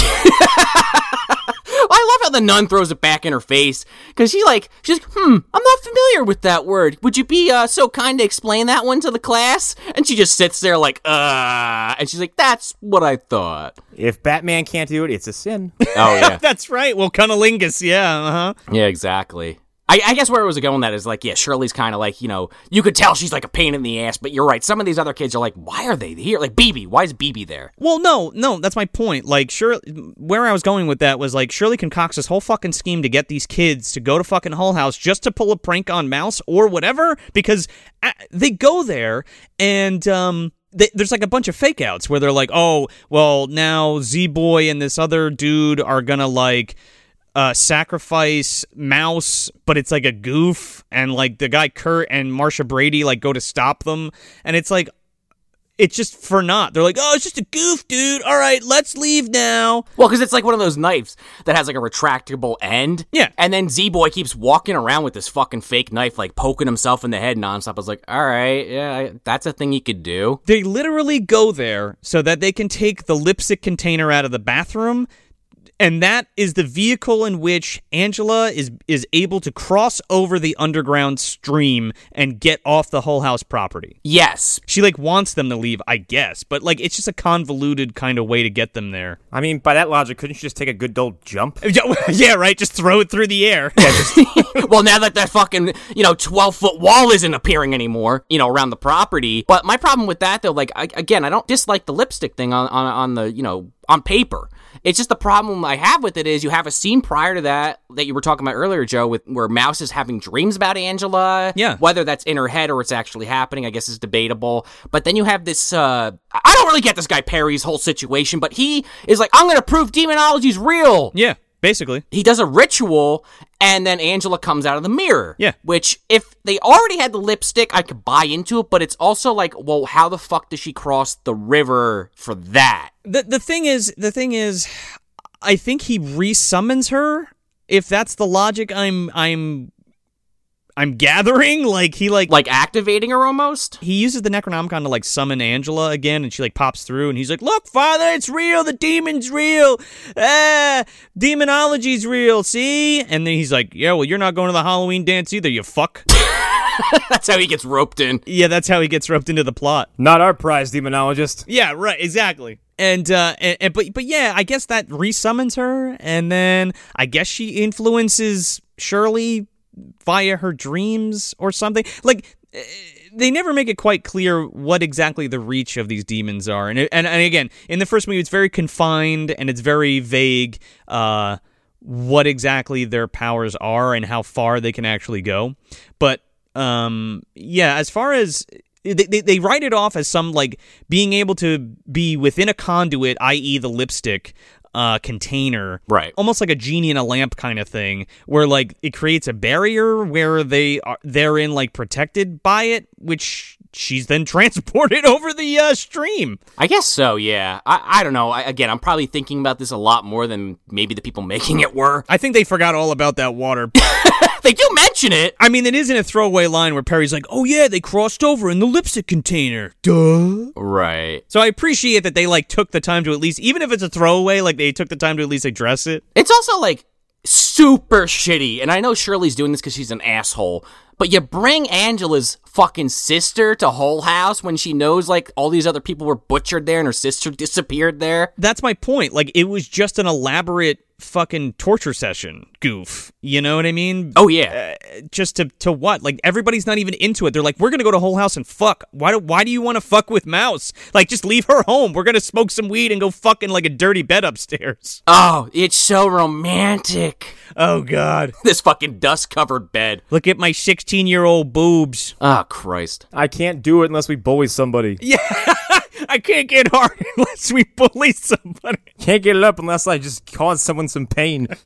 I love how the nun throws it back in her face because she like she's like, hmm, I'm not familiar with that word. Would you be uh, so kind to explain that one to the class? And she just sits there like, uh, and she's like, that's what I thought. If Batman can't do it, it's a sin. Oh yeah, That's right. Well, cunnilingus, yeah, uh huh. yeah, exactly. I, I guess where it was going that is like, yeah, Shirley's kind of like, you know, you could tell she's like a pain in the ass, but you're right. Some of these other kids are like, why are they here? Like BB, why is BB there? Well, no, no, that's my point. Like, sure, where I was going with that was like Shirley concocts this whole fucking scheme to get these kids to go to fucking Hull House just to pull a prank on Mouse or whatever, because uh, they go there and um. There's like a bunch of fake outs where they're like, oh, well, now Z Boy and this other dude are gonna like uh, sacrifice Mouse, but it's like a goof, and like the guy Kurt and Marsha Brady like go to stop them, and it's like it's just for naught. They're like, oh, it's just a goof, dude. All right, let's leave now. Well, because it's like one of those knives that has like a retractable end. Yeah. And then Z Boy keeps walking around with this fucking fake knife, like poking himself in the head nonstop. I was like, all right, yeah, that's a thing you could do. They literally go there so that they can take the lipstick container out of the bathroom. And that is the vehicle in which Angela is is able to cross over the underground stream and get off the Hull House property. Yes. She like wants them to leave, I guess, but like it's just a convoluted kind of way to get them there. I mean, by that logic, couldn't you just take a good old jump? yeah, right. Just throw it through the air. well, now that that fucking, you know, 12 foot wall isn't appearing anymore, you know, around the property. But my problem with that, though, like, I, again, I don't dislike the lipstick thing on, on, on the, you know, on paper. It's just the problem I have with it is you have a scene prior to that that you were talking about earlier, Joe, with where Mouse is having dreams about Angela. Yeah. Whether that's in her head or it's actually happening, I guess is debatable. But then you have this, uh, I don't really get this guy Perry's whole situation, but he is like, I'm going to prove demonology's real yeah, basically. he does a ritual and then Angela comes out of the mirror. Yeah. Which if they already had the lipstick, I could buy into it, but it's also like, well, how the fuck does she cross the river for that? the the thing is the thing is I think he resummons her. If that's the logic I'm I'm I'm gathering, like he like Like activating her almost? he uses the Necronomicon to like summon Angela again, and she like pops through, and he's like, "Look, Father, it's real. The demon's real. Ah, demonology's real. See?" And then he's like, "Yeah, well, you're not going to the Halloween dance either. You fuck." That's how he gets roped in. yeah, that's how he gets roped into the plot. Not our prize demonologist. Yeah, right, exactly. And uh and, and but but yeah, I guess that resummons her and then I guess she influences Shirley via her dreams or something. Like eh, they never make it quite clear what exactly the reach of these demons are. And and, and again, in the first movie it's very confined and it's very vague uh what exactly their powers are and how far they can actually go. But um yeah, as far as they, they, they write it off as some like being able to be within a conduit, i.e., the lipstick uh, container, Right. Almost like a genie in a lamp kind of thing, where like it creates a barrier where they are therein like protected by it, which she's then transported over the uh, stream. I guess so, yeah. I, I don't know. I, again, I'm probably thinking about this a lot more than maybe the people making it were. I think they forgot all about that water. They do mention it. I mean, it isn't a throwaway line where Perry's like, "Oh yeah, they crossed over in the lipstick container." Duh. Right. So I appreciate that they like took the time to at least, even if it's a throwaway, like they took the time to at least address it. It's also like super shitty. And I know Shirley's doing this because she's an asshole. But you bring Angela's fucking sister to Hull House when she knows like all these other people were butchered there and her sister disappeared there. That's my point. Like it was just an elaborate fucking torture session goof. You know what I mean? Oh yeah. Uh, just to to what? Like everybody's not even into it. They're like, we're gonna go to Hull House and fuck. Why do Why do you want to fuck with Mouse? Like just leave her home. We're gonna smoke some weed and go fucking like a dirty bed upstairs. Oh, it's so romantic. Oh God! This fucking dust covered bed. Look at my sixteen year old boobs. Oh Christ. I can't do it unless we bully somebody. Yeah, I can't get hard unless we bully somebody. Can't get it up unless I just cause someone some pain.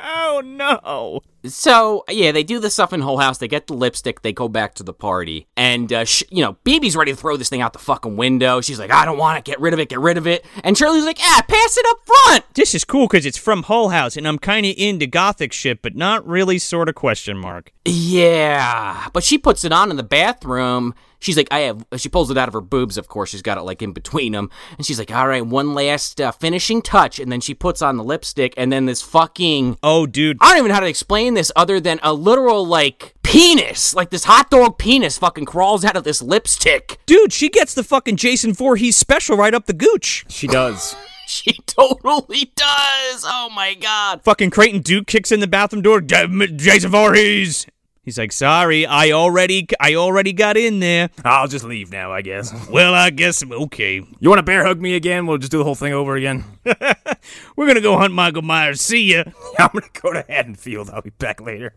Oh no! So yeah, they do the stuff in Hull House. They get the lipstick. They go back to the party, and uh, sh- you know, BB's ready to throw this thing out the fucking window. She's like, "I don't want it. Get rid of it. Get rid of it." And Shirley's like, "Ah, pass it up front." This is cool because it's from Hull House, and I'm kind of into gothic shit, but not really. Sort of question mark. Yeah, but she puts it on in the bathroom. She's like, I have. She pulls it out of her boobs. Of course, she's got it like in between them, and she's like, "All right, one last uh, finishing touch." And then she puts on the lipstick, and then this fucking Oh, dude. I don't even know how to explain this other than a literal like penis, like this hot dog penis, fucking crawls out of this lipstick. Dude, she gets the fucking Jason Voorhees special right up the gooch. She does. She totally does. Oh my god. Fucking Creighton Duke kicks in the bathroom door. "Damn it, Jason Voorhees. He's like, sorry, I already, I already got in there. I'll just leave now, I guess. Well, I guess okay. You want to bear hug me again? We'll just do the whole thing over again. We're gonna go hunt Michael Myers. See ya. I'm gonna go to Haddonfield. I'll be back later.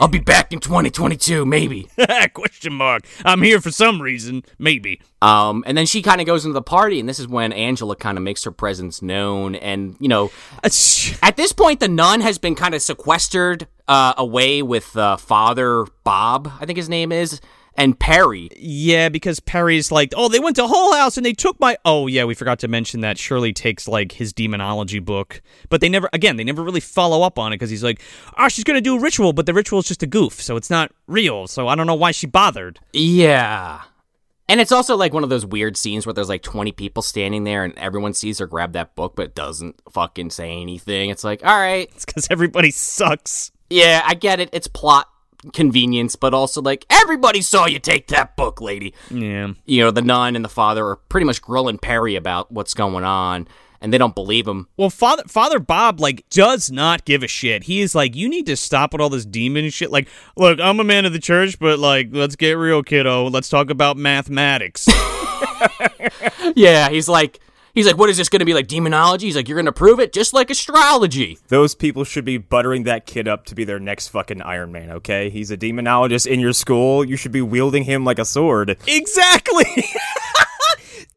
I'll be back in 2022, maybe. Question mark. I'm here for some reason. Maybe. Um, and then she kind of goes into the party, and this is when Angela kind of makes her presence known. And you know, at this point, the nun has been kind of sequestered uh, away with uh, Father Bob, I think his name is, and Perry. Yeah, because Perry's like, oh, they went to Hull House and they took my. Oh, yeah, we forgot to mention that Shirley takes like his demonology book, but they never, again, they never really follow up on it because he's like, oh, she's gonna do a ritual, but the ritual is just a goof, so it's not real. So I don't know why she bothered. Yeah. And it's also like one of those weird scenes where there's like 20 people standing there and everyone sees her grab that book but doesn't fucking say anything. It's like, all right. It's because everybody sucks. Yeah, I get it. It's plot convenience, but also like everybody saw you take that book, lady. Yeah. You know, the nun and the father are pretty much grilling Perry about what's going on, and they don't believe him. Well, Father Father Bob like does not give a shit. He is like, you need to stop with all this demon shit. Like, look, I'm a man of the church, but like, let's get real, kiddo. Let's talk about mathematics. yeah, he's like, he's like, what is this going to be like demonology? He's like, you're going to prove it just like astrology. Those people should be buttering that kid up to be their next fucking Iron Man, okay? He's a demonologist in your school. You should be wielding him like a sword. exactly.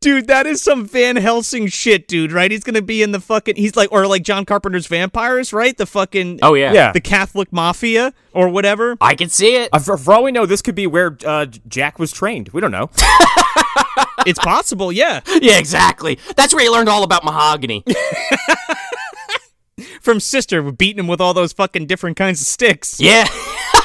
Dude, that is some Van Helsing shit, dude, right? He's gonna be in the fucking he's like or like John Carpenter's vampires, right? The fucking Oh yeah. Yeah. the Catholic mafia or whatever. I can see it. Uh, for, for all we know, this could be where uh, Jack was trained. We don't know. It's possible, yeah. Yeah, exactly. That's where he learned all about mahogany. From Sister beating him with all those fucking different kinds of sticks. yeah.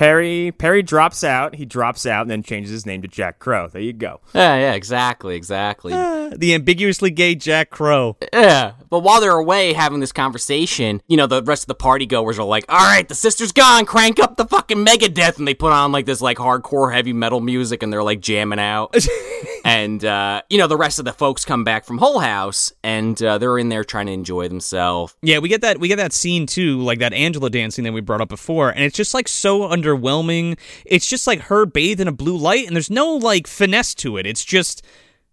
Perry Perry drops out. He drops out and then changes his name to Jack Crow. There you go. Yeah, yeah, exactly, exactly. Ah, the ambiguously gay Jack Crow. Yeah. But while they're away having this conversation, you know, the rest of the party goers are like, all right, the sister's gone. Crank up the fucking Megadeth. And they put on like this like hardcore heavy metal music and they're like jamming out. and, uh, you know, the rest of the folks come back from Hull House and uh, they're in there trying to enjoy themselves. Yeah, we get that we get that scene too, like that Angela dancing that we brought up before, and it's just like so underwhelming. It's just like her bathed in a blue light, and there's no like finesse to it. It's just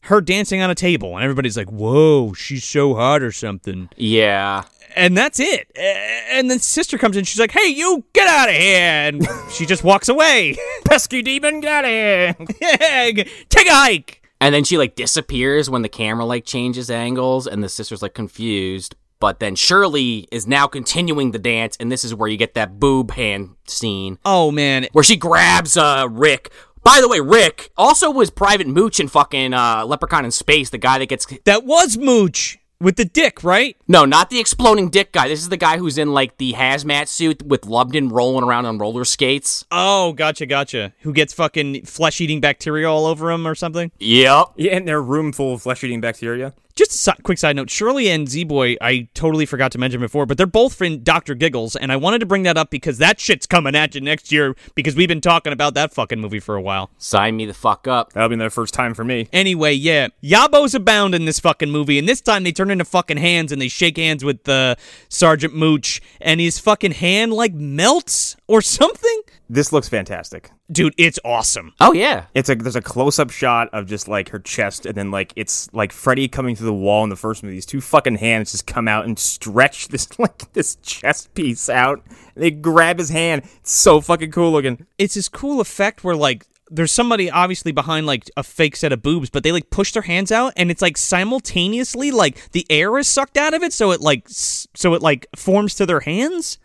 her dancing on a table, and everybody's like, "Whoa, she's so hot" or something, Yeah. and that's it. And then sister comes in, she's like, "Hey, you get out of here!" And she just walks away. Pesky demon, get out of here. Take a hike. And then she like disappears when the camera like changes angles and the sister's like confused. But then Shirley is now continuing the dance, and this is where you get that boob hand scene Oh man, where she grabs uh Rick. By the way, Rick also was Private Mooch in fucking uh, Leprechaun in Space, the guy that gets that was Mooch with the dick, right? no, not the exploding dick guy. This is the guy who's in like the hazmat suit with Lubdan rolling around on roller skates. Oh, gotcha, gotcha. Who gets fucking flesh eating bacteria all over him or something? Yep. Yeah, in their room full of flesh-eating bacteria. Just a quick side note Shirley and Z Boy, I totally forgot to mention before, but they're both from Dr. Giggles, and I wanted to bring that up because that shit's coming at you next year because we've been talking about that fucking movie for a while. Sign me the fuck up. That'll be their first time for me. Anyway, yeah, Yabos abound in this fucking movie, and this time they turn into fucking hands and they shake hands with uh, Sergeant Mooch, and his fucking hand like melts or something. This looks fantastic. Dude, it's awesome. Oh yeah. It's a there's a close up shot of just like her chest, and then like it's like Freddy coming through the wall in the first movie. These two fucking hands just come out and stretch this like this chest piece out. And they grab his hand. It's so fucking cool looking. it's this cool effect where like there's somebody obviously behind like a fake set of boobs, but they like push their hands out and it's like simultaneously like the air is sucked out of it, so it like s- so it like forms to their hands.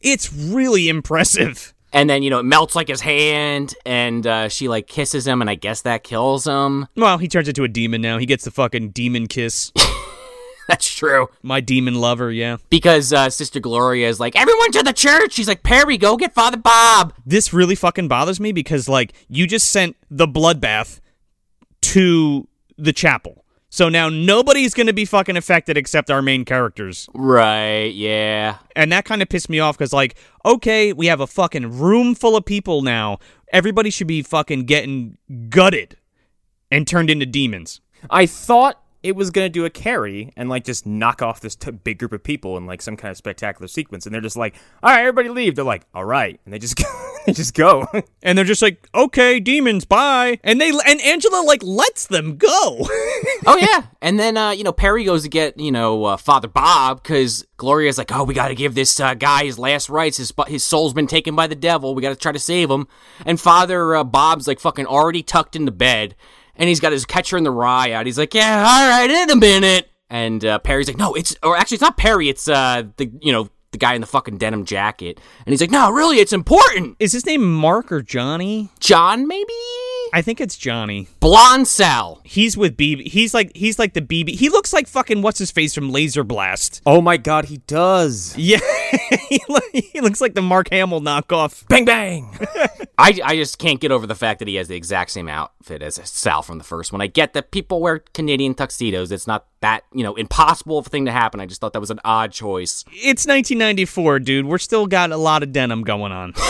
It's really impressive. And then you know it melts like his hand, and uh, she like kisses him, and I guess that kills him. Well, he turns into a demon now. He gets the fucking demon kiss. That's true. My demon lover, yeah. Because uh, Sister Gloria is like, everyone to the church. She's like, Perry, go get Father Bob. This really fucking bothers me because like you just sent the bloodbath to the chapel. So now nobody's going to be fucking affected except our main characters. Right, yeah. And that kind of pissed me off because, like, okay, we have a fucking room full of people now. Everybody should be fucking getting gutted and turned into demons. I thought it was gonna do a carry and like just knock off this t- big group of people in like some kind of spectacular sequence, and they're just like, "All right, everybody leave." They're like, "All right," and they just they just go. And they're just like, okay, demons, bye. And they and Angela like lets them go. oh yeah. And then uh, you know Perry goes to get you know uh, Father Bob because Gloria's like, oh, we got to give this uh, guy his last rites. His his soul's been taken by the devil. We got to try to save him. And Father uh, Bob's like fucking already tucked into bed, and he's got his catcher in the rye out. He's like, yeah, all right, in a minute. And uh, Perry's like, no, it's or actually it's not Perry. It's uh the you know the guy in the fucking denim jacket. And he's like, no, really, it's important. Is his name Mark or Johnny? John, maybe. I think it's Johnny. Blonde Sal. He's with BB. He's like he's like the BB. He looks like fucking what's his face from Laser Blast. oh my god, he does. Yeah, he, lo- he looks like the Mark Hamill knockoff. Bang bang. I, I just can't get over the fact that he has the exact same outfit as Sal from the first one. I get that people wear Canadian tuxedos. It's not that, you know, impossible of a thing to happen. I just thought that was an odd choice. It's 1994, dude. We're still got a lot of denim going on.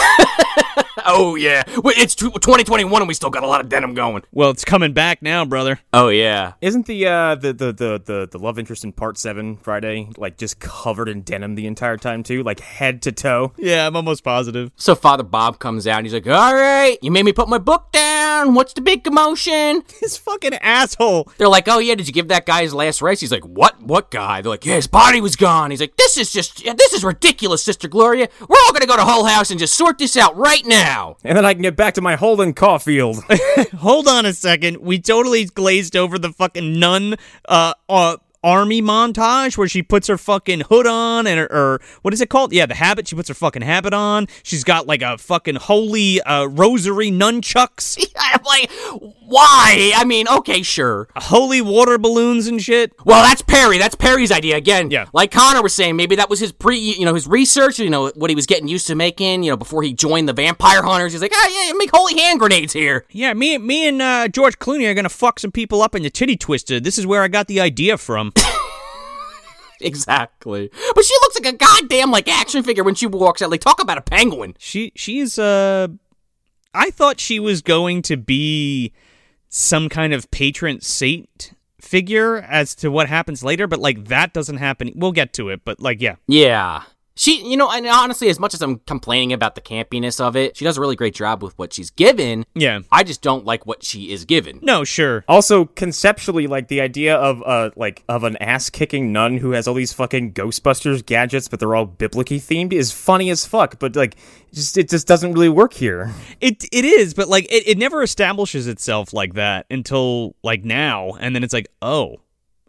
Oh, yeah. It's 2021 and we still got a lot of denim going. well, it's coming back now, brother. Oh, yeah. Isn't the uh the, the the the the love interest in part seven Friday like just covered in denim the entire time too, like head to toe? Yeah, I'm almost positive. So Father Bob comes out and he's like, All right, you made me put my book down. What's the big commotion? This fucking asshole. They're like, Oh, yeah, did you give that guy his last rites? He's like, What? What guy? They're like, Yeah, his body was gone. He's like, This is just, this is ridiculous, Sister Gloria. We're all going to go to Hull House and just sort this out right now. now. And then I can get back to my Holden Caulfield. Hold on a second. We totally glazed over the fucking nun uh, uh army montage where she puts her fucking hood on and her, or what is it called? Yeah, the habit. She puts her fucking habit on. She's got like a fucking holy uh, rosary nunchucks, I'm like, why? I mean, okay, sure. holy water balloons and shit. Well, that's Perry. That's Perry's idea again. Yeah. Like Connor was saying, maybe that was his pre, you know, his research. You know, what he was getting used to making. You know, before he joined the vampire hunters, he's like, ah, yeah, make holy hand grenades here. Yeah, me, me and uh, George Clooney are gonna fuck some people up in the titty twister. This is where I got the idea from. Exactly. But she looks like a goddamn like action figure when she walks out. Like, talk about a penguin. she, she's uh, I thought she was going to be some kind of patron saint figure as to what happens later, but like that doesn't happen. We'll get to it, but like, yeah, Yeah. She, you know, and honestly, as much as I'm complaining about the campiness of it, she does a really great job with what she's given. yeah. I just don't like what she is given. No, sure. also, conceptually, like the idea of uh like of an ass kicking nun who has all these fucking Ghostbusters gadgets, but they're all biblically themed, is funny as fuck. But like, just it just doesn't really work here. It it is, but like it, it never establishes itself like that until like now, and then it's like, oh,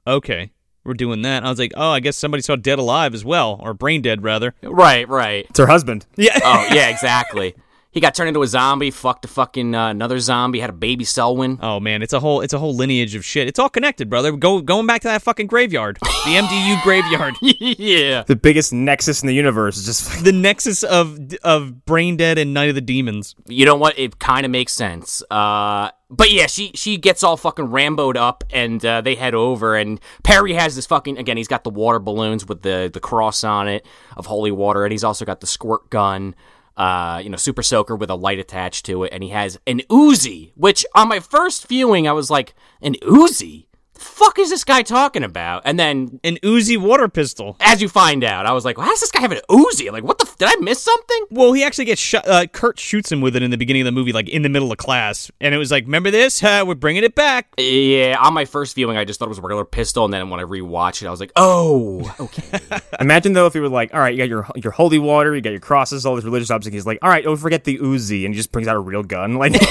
okay, we're doing that. I was like, oh, I guess somebody saw Dead Alive as well, or Brain Dead rather. Right, right. It's her husband. Yeah. Oh, yeah, exactly. He got turned into a zombie, fucked a fucking uh, another zombie, had a baby Selwyn. Oh man, it's a whole it's a whole lineage of shit. It's all connected, brother. Go going back to that fucking graveyard, the MDU graveyard, yeah. The biggest nexus in the universe is just the nexus of of Brain Dead and Night of the Demons. You know what? It kind of makes sense. Uh, but yeah, she she gets all fucking Ramboed up, and uh, they head over, and Perry has this fucking again. He's got the water balloons with the the cross on it of holy water, and he's also got the squirt gun. Uh, you know, super soaker with a light attached to it, and he has an Uzi. Which on my first viewing, I was like, an Uzi. The fuck is this guy talking about? And then An Uzi water pistol. as you find out, I was like, well, how does this guy have an Uzi? Like, what the? F- did I miss something? Well, he actually gets shot. Uh, Kurt shoots him with it in the beginning of the movie, like in the middle of class, and it was like, "Remember this? Huh, we're bringing it back." Yeah, on my first viewing, I just thought it was a regular pistol, and then when I rewatched it, I was like, oh, okay. Imagine though if he were like, all right, you got your your holy water, you got your crosses, all these religious objects. He's like, all right, don't forget the Uzi, and he just brings out a real gun. Like,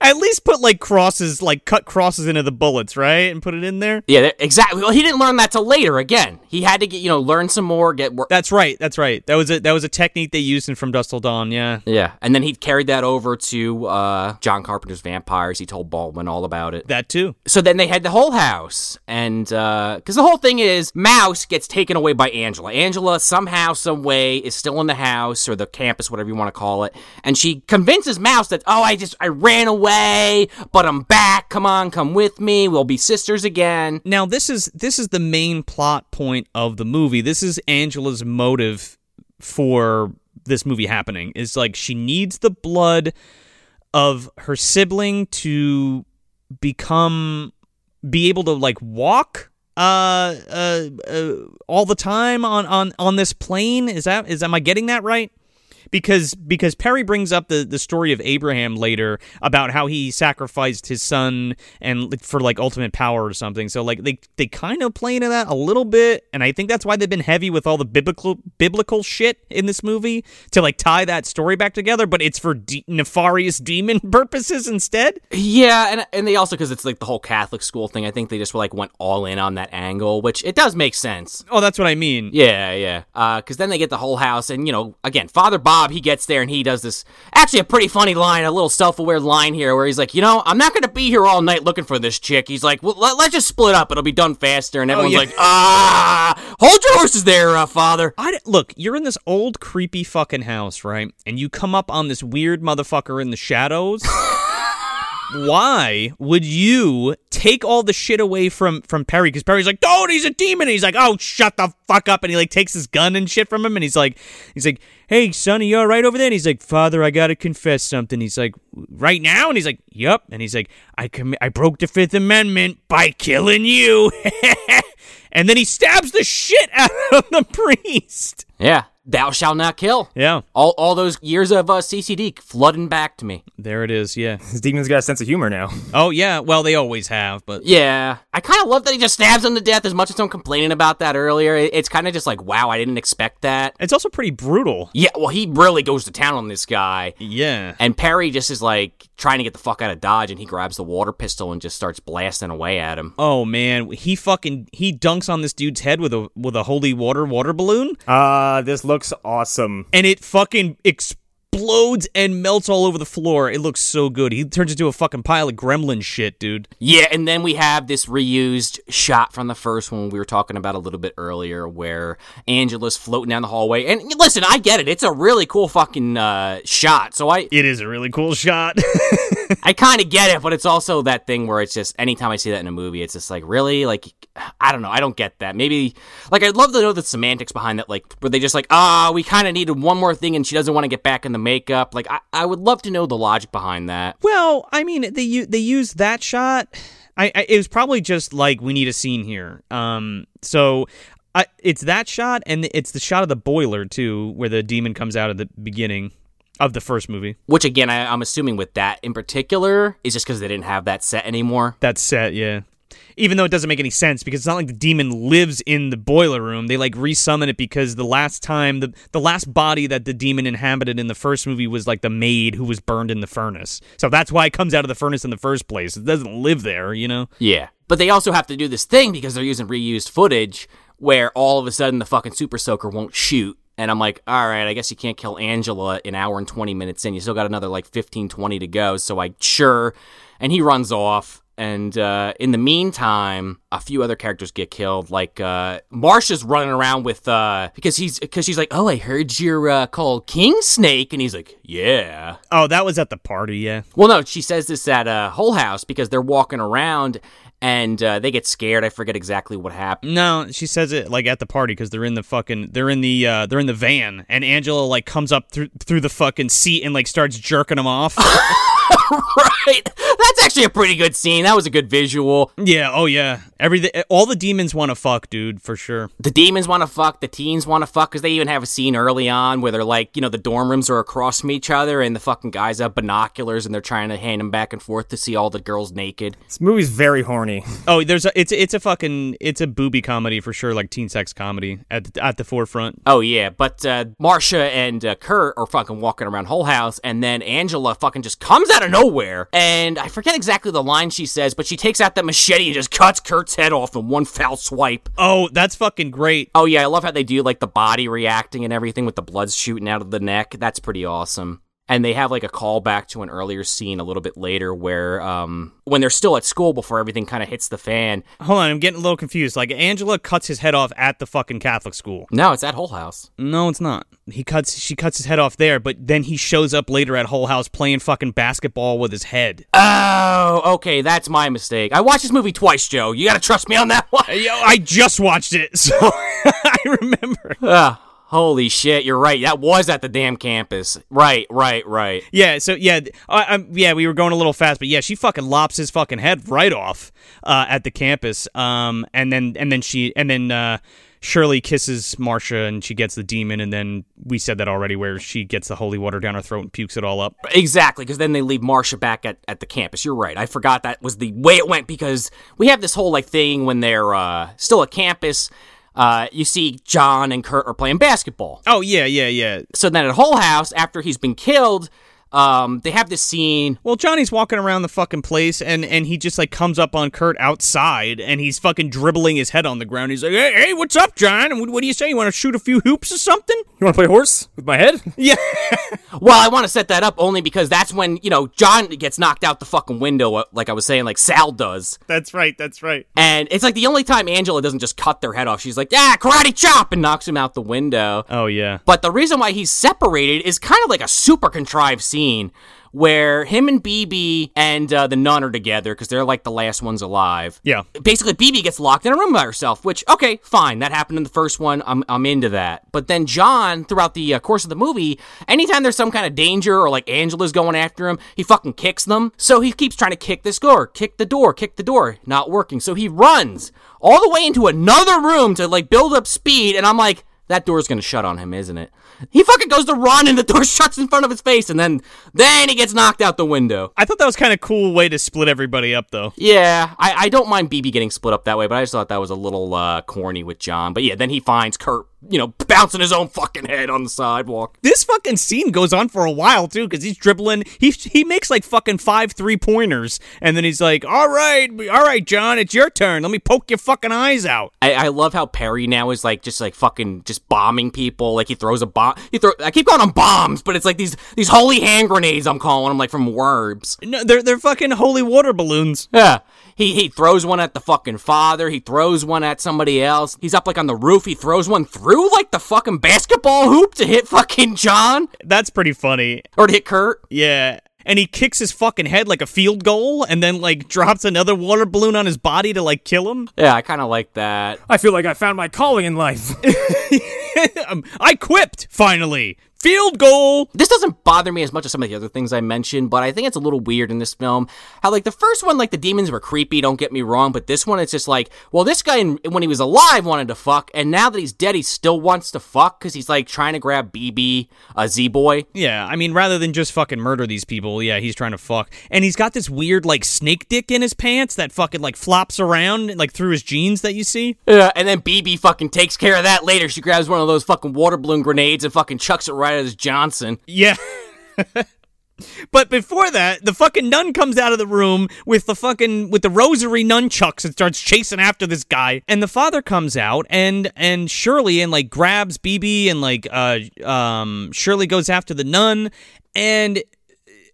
At least put like crosses, like cut crosses into the bullets, right, and put it in there. yeah, exactly. Well, he didn't learn that till later. Again, he had to get you know learn some more, get work. That's right. That's right. That was a that was a technique they used in From Dusk Till Dawn. Yeah. Yeah, and then he carried that over to uh, John Carpenter's Vampires. He told Baldwin all about it. That too. So then they had the whole house, and because the whole thing is Mouse gets taken away by Angela. Angela somehow, some way, is still in the house or the campus, whatever you want to call it, and she convinces Mouse that oh, I just I ran away, but I'm back. Come on, come with me. We'll be sisters again. Now this is this is the main plot point of the movie. This is Angela's motive for this movie happening. Is like she needs the blood of her sibling to become be able to like walk uh, uh, uh all the time on on on this plane. Is that is am I getting that right? Because because Perry brings up the the story of Abraham later about how he sacrificed his son and for like ultimate power or something. So like they they kind of play into that a little bit, and I think that's why they've been heavy with all the biblical biblical shit in this movie to like tie that story back together. But it's for de- nefarious demon purposes instead. Yeah, and and they also because it's like the whole Catholic school thing. I think they just like went all in on that angle, which it does make sense. Oh, that's what I mean. Yeah, yeah. Uh, because then they get the whole house, and you know, again, Father Bob, he gets there and he does this actually a pretty funny line, a little self-aware line here, where he's like, you know, I'm not gonna be here all night looking for this chick. He's like, well, let, us just split up; it'll be done faster. And everyone's yeah. like, ah, hold your horses there, uh, Father. I look, you're in this old creepy fucking house, right? And you come up on this weird motherfucker in the shadows. Why would you take all the shit away from from Perry? Because Perry's like, "Don't, he's a demon." And he's like, "Oh, shut the fuck up!" And he like takes his gun and shit from him, and he's like, he's like, "Hey, sonny, you all right over there?" And he's like, "Father, I gotta confess something." He's like, "Right now?" And he's like, "Yep." And he's like, "I com- I broke the Fifth Amendment by killing you." and then he stabs the shit out of the priest. Yeah. Thou shalt not kill. Yeah, All all those years of uh, CCD flooding back to me. there it is. Yeah. His demon's got a sense of humor now. Oh yeah. Well, they always have, but Yeah, I kind of love that he just stabs him to death. As much as I'm complaining about that earlier, it's kind of just like, wow, I didn't expect that. it's also pretty brutal. Yeah, well, he really goes to town on this guy. Yeah. And Perry just is like trying to get the fuck out of Dodge, and he grabs the water pistol and just starts blasting away at him. Oh man, he fucking he dunks on this dude's head with a with a holy water water balloon, Uh, this looks awesome. and it fucking explodes and melts all over the floor. It looks so good. He turns into a fucking pile of gremlin shit, dude. Yeah, and then we have this reused shot from the first one we were talking about a little bit earlier, where Angela's floating down the hallway. And listen, I get it; it's a really cool fucking uh, shot. So I, It is a really cool shot. I kind of get it, but it's also that thing where it's just anytime I see that in a movie, it's just like really like I don't know, I don't get that. Maybe like I'd love to know the semantics behind that. Like were they just like ah, we kind of needed one more thing, and she doesn't want to get back in the makeup. Like I, I would love to know the logic behind that. well, I mean, they they used that shot. I, I it was probably just like we need a scene here. Um, so. I, it's that shot, and it's the shot of the boiler too, where the demon comes out at the beginning of the first movie. Which again, I, I'm assuming with that in particular is just because they didn't have that set anymore. That's set, yeah. Even though it doesn't make any sense because it's not like the demon lives in the boiler room. They like resummon it because the last time the the last body that the demon inhabited in the first movie was like the maid who was burned in the furnace. So that's why it comes out of the furnace in the first place. It doesn't live there, you know. Yeah. But they also have to do this thing because they're using reused footage where all of a sudden the fucking super soaker won't shoot. And I'm like, all right, I guess you can't kill Angela an hour and 20 minutes in. You still got another like 15, 20 to go. So I, sure. And he runs off. And uh, in the meantime, a few other characters get killed. Like uh, Marsha's running around with uh, because he's because she's like, oh, I heard you're uh, called King Snake, and he's like, yeah. Oh, that was at the party, yeah. Well, no, she says this at uh, Hull House because they're walking around and uh, they get scared. I forget exactly what happened. No, she says it like at the party because they're in the fucking they're in the uh, they're in the van and Angela like comes up through through the fucking seat and like starts jerking them off. right. That's actually a pretty good scene. That was a good visual. yeah, oh yeah. Everything all the demons want to fuck, dude, for sure. The demons want to fuck. The teens want to fuck because they even have a scene early on where they're like, you know, the dorm rooms are across from each other and the fucking guys have binoculars and they're trying to hand them back and forth to see all the girls naked. This movie's very horny. Oh, there's a it's it's a fucking it's a booby comedy for sure, like teen sex comedy at the, at the forefront. Oh yeah, but uh, Marsha and uh, Kurt are fucking walking around Hull House, and then Angela fucking just comes out of nowhere, and I forget exactly the line she says, but she takes out that machete and just cuts Kurt's head off in one foul swipe. Oh, that's fucking great. Oh yeah, I love how they do like the body reacting and everything with the blood shooting out of the neck. That's pretty awesome. And they have like a callback to an earlier scene a little bit later where um when they're still at school before everything kind of hits the fan. Hold on, I'm getting a little confused. Like Angela cuts his head off at the fucking Catholic school. No, it's at Hull House. No, it's not. He cuts she cuts his head off there, but then he shows up later at Hull House playing fucking basketball with his head. Oh, okay, that's my mistake. I watched this movie twice, Joe. You gotta trust me on that one. Yo, I just watched it, so I remember. Ah, holy shit, you're right. That was at the damn campus. Right, right, right. Yeah, so yeah, I, I'm yeah, we were going a little fast, but yeah, she fucking lops his fucking head right off uh, at the campus. Um, and then and then she and then uh, Shirley kisses Marsha and she gets the demon, and then we said that already, where she gets the holy water down her throat and pukes it all up. Exactly, because then they leave Marsha back at, at the campus. You're right. I forgot that was the way it went because we have this whole like thing when they're uh, still at campus. Uh, you see John and Kurt are playing basketball. Oh yeah, yeah, yeah. So then at Hull House, after he's been killed, um, they have this scene. Well, Johnny's walking around the fucking place, and and he just like comes up on Kurt outside, and he's fucking dribbling his head on the ground. He's like, "Hey, hey what's up, John? And what, what do you say? You want to shoot a few hoops or something?" You want to play horse with my head? Yeah. Well, I want to set that up only because that's when you know John gets knocked out the fucking window, uh, like I was saying, like Sal does. That's right. That's right. And it's like the only time Angela doesn't just cut their head off. She's like, "Yeah, karate chop," and knocks him out the window. Oh yeah. But the reason why he's separated is kind of like a super contrived scene where him and BB and uh, the nun are together because they're like the last ones alive. Yeah. Basically, BB gets locked in a room by herself, which, okay, fine. That happened in the first one. I'm, I'm into that. But then John, throughout the uh, course of the movie, anytime there's some kind of danger or like Angela's going after him, he fucking kicks them. So he keeps trying to kick this door, kick the door, kick the door. Not working. So he runs all the way into another room to like build up speed. And I'm like, that door's gonna shut on him, isn't it? He fucking goes to run and the door shuts in front of his face, and then then he gets knocked out the window. I thought that was kind of cool way to split everybody up, though. Yeah, I, I don't mind BB getting split up that way, but I just thought that was a little uh, corny with John. But yeah, then he finds Kurt, you know, bouncing his own fucking head on the sidewalk. This fucking scene goes on for a while too, because he's dribbling. He he makes like fucking five three pointers, and then he's like, "All right, all right, John, it's your turn. Let me poke your fucking eyes out." I, I love how Perry now is like just like fucking just bombing people. Like he throws a bomb. He throw. I keep calling them bombs, but it's like these these holy hand grenades. I'm calling them like from Worms. No, they're they're fucking holy water balloons. Yeah. He he throws one at the fucking father. He throws one at somebody else. He's up like on the roof. He throws one through like the fucking basketball hoop to hit fucking John That's pretty funny. or to hit Kurt. Yeah. And he kicks his fucking head like a field goal and then like drops another water balloon on his body to like kill him. Yeah, I kind of like that. I feel like I found my calling in life. Um, I quipped finally. Field goal. This doesn't bother me as much as some of the other things I mentioned, but I think it's a little weird in this film. How like the first one, like the demons were creepy. Don't get me wrong, but this one, it's just like, well, this guy when he was alive wanted to fuck, and now that he's dead, he still wants to fuck because he's like trying to grab BB, a Z boy. Yeah, I mean, rather than just fucking murder these people, yeah, he's trying to fuck. And he's got this weird, like, snake dick in his pants that fucking, like, flops around, like, through his jeans that you see. Yeah, and then BB fucking takes care of that later. She grabs one of those fucking water balloon grenades and fucking chucks it right his Johnson. Yeah. but before that, the fucking nun comes out of the room with the fucking with the rosary nunchucks and starts chasing after this guy. And the father comes out and and Shirley and like grabs BB and like uh um Shirley goes after the nun and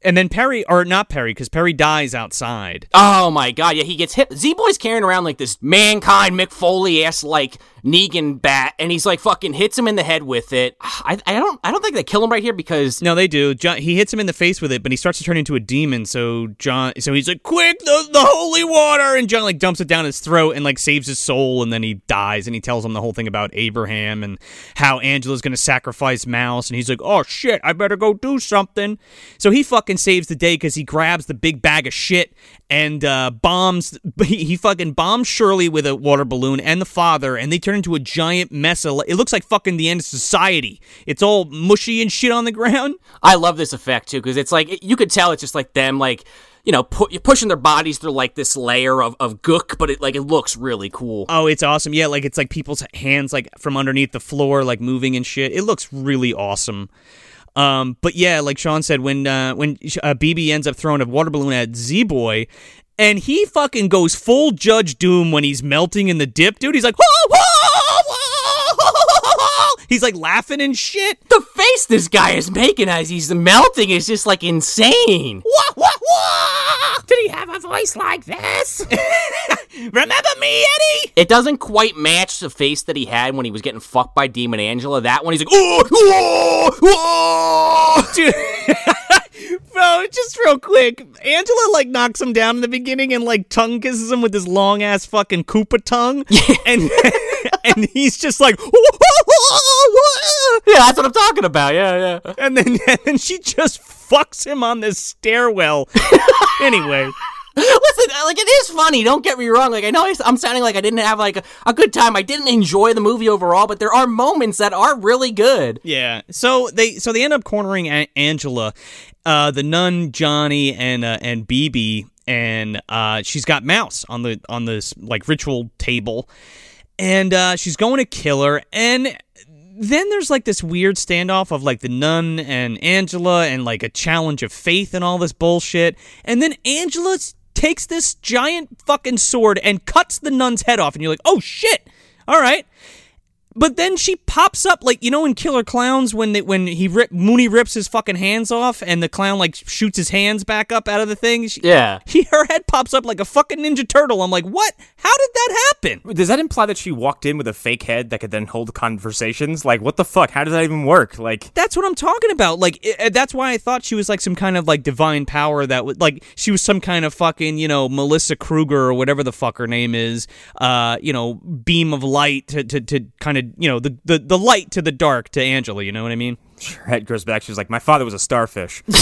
and then Perry or not Perry because Perry dies outside. Oh my god, yeah, he gets hit. Z Boy's carrying around like this mankind Mick Foley ass like Negan bat, and he's like fucking hits him in the head with it. I, I don't I don't think they kill him right here because No, they do. John, he hits him in the face with it, but he starts to turn into a demon. So John, so he's like, "Quick, the the holy water!" And John like dumps it down his throat and like saves his soul, and then he dies. And he tells him the whole thing about Abraham and how Angela's gonna sacrifice Mouse, and he's like, "Oh shit, I better go do something." So he fucking saves the day because he grabs the big bag of shit and uh, bombs. He, he fucking bombs Shirley with a water balloon and the father, and they turn into a giant mess. Of, it looks like fucking the end of society. It's all mushy and shit on the ground. I love this effect too because it's like you could tell it's just like them like you know pu- pushing their bodies through like this layer of, of gook, but it like it looks really cool. Oh, it's awesome. Yeah, like it's like people's hands like from underneath the floor, like moving and shit. It looks really awesome. Um, but yeah, like Sean said, when uh, when uh, BB ends up throwing a water balloon at Z Boy, and he fucking goes full Judge Doom when he's melting in the dip, dude. He's like, whoa, whoa, whoa. he's like laughing and shit. The face this guy is making as he's melting is just like insane. Wah, wah, wah. Did he have a voice like this? Remember me, Eddie? It doesn't quite match the face that he had when he was getting fucked by Demon Angela. That one, he's like, oh, oh, oh. Dude. Bro, just real quick. Angela like knocks him down in the beginning and like tongue kisses him with his long ass fucking Koopa tongue. and and he's just like Yeah, that's what I'm talking about. Yeah, yeah. And then and then she just fucks him on this stairwell. anyway. Listen, like it is funny. Don't get me wrong. Like I know I'm sounding like I didn't have like a, good time. I didn't enjoy the movie overall, but there are moments that are really good. Yeah. So they so they end up cornering a- Angela, uh, the nun, Johnny, and uh, and BB, and uh, she's got Mouse on the on this like ritual table, and uh, she's going to kill her, and then there's like this weird standoff of like the nun and Angela and like a challenge of faith and all this bullshit. And then Angela takes this giant fucking sword and cuts the nun's head off. And you're like, oh shit. All right. But then she pops up like you know in Killer Clowns when they, when he rip, Mooney rips his fucking hands off and the clown like shoots his hands back up out of the thing. She, yeah, he her head pops up like a fucking ninja turtle. I'm like, what? How did that happen? Does that imply that she walked in with a fake head that could then hold conversations? Like, what the fuck? How does that even work? Like, that's what I'm talking about. Like, it, that's why I thought she was like some kind of like divine power that would like she was some kind of fucking you know Melissa Kruger or whatever the fuck her name is. Uh, you know, beam of light to to, to kind of you know the the the light to the dark to Angela. You know what I mean? Her head goes back. She's like, my father was a starfish.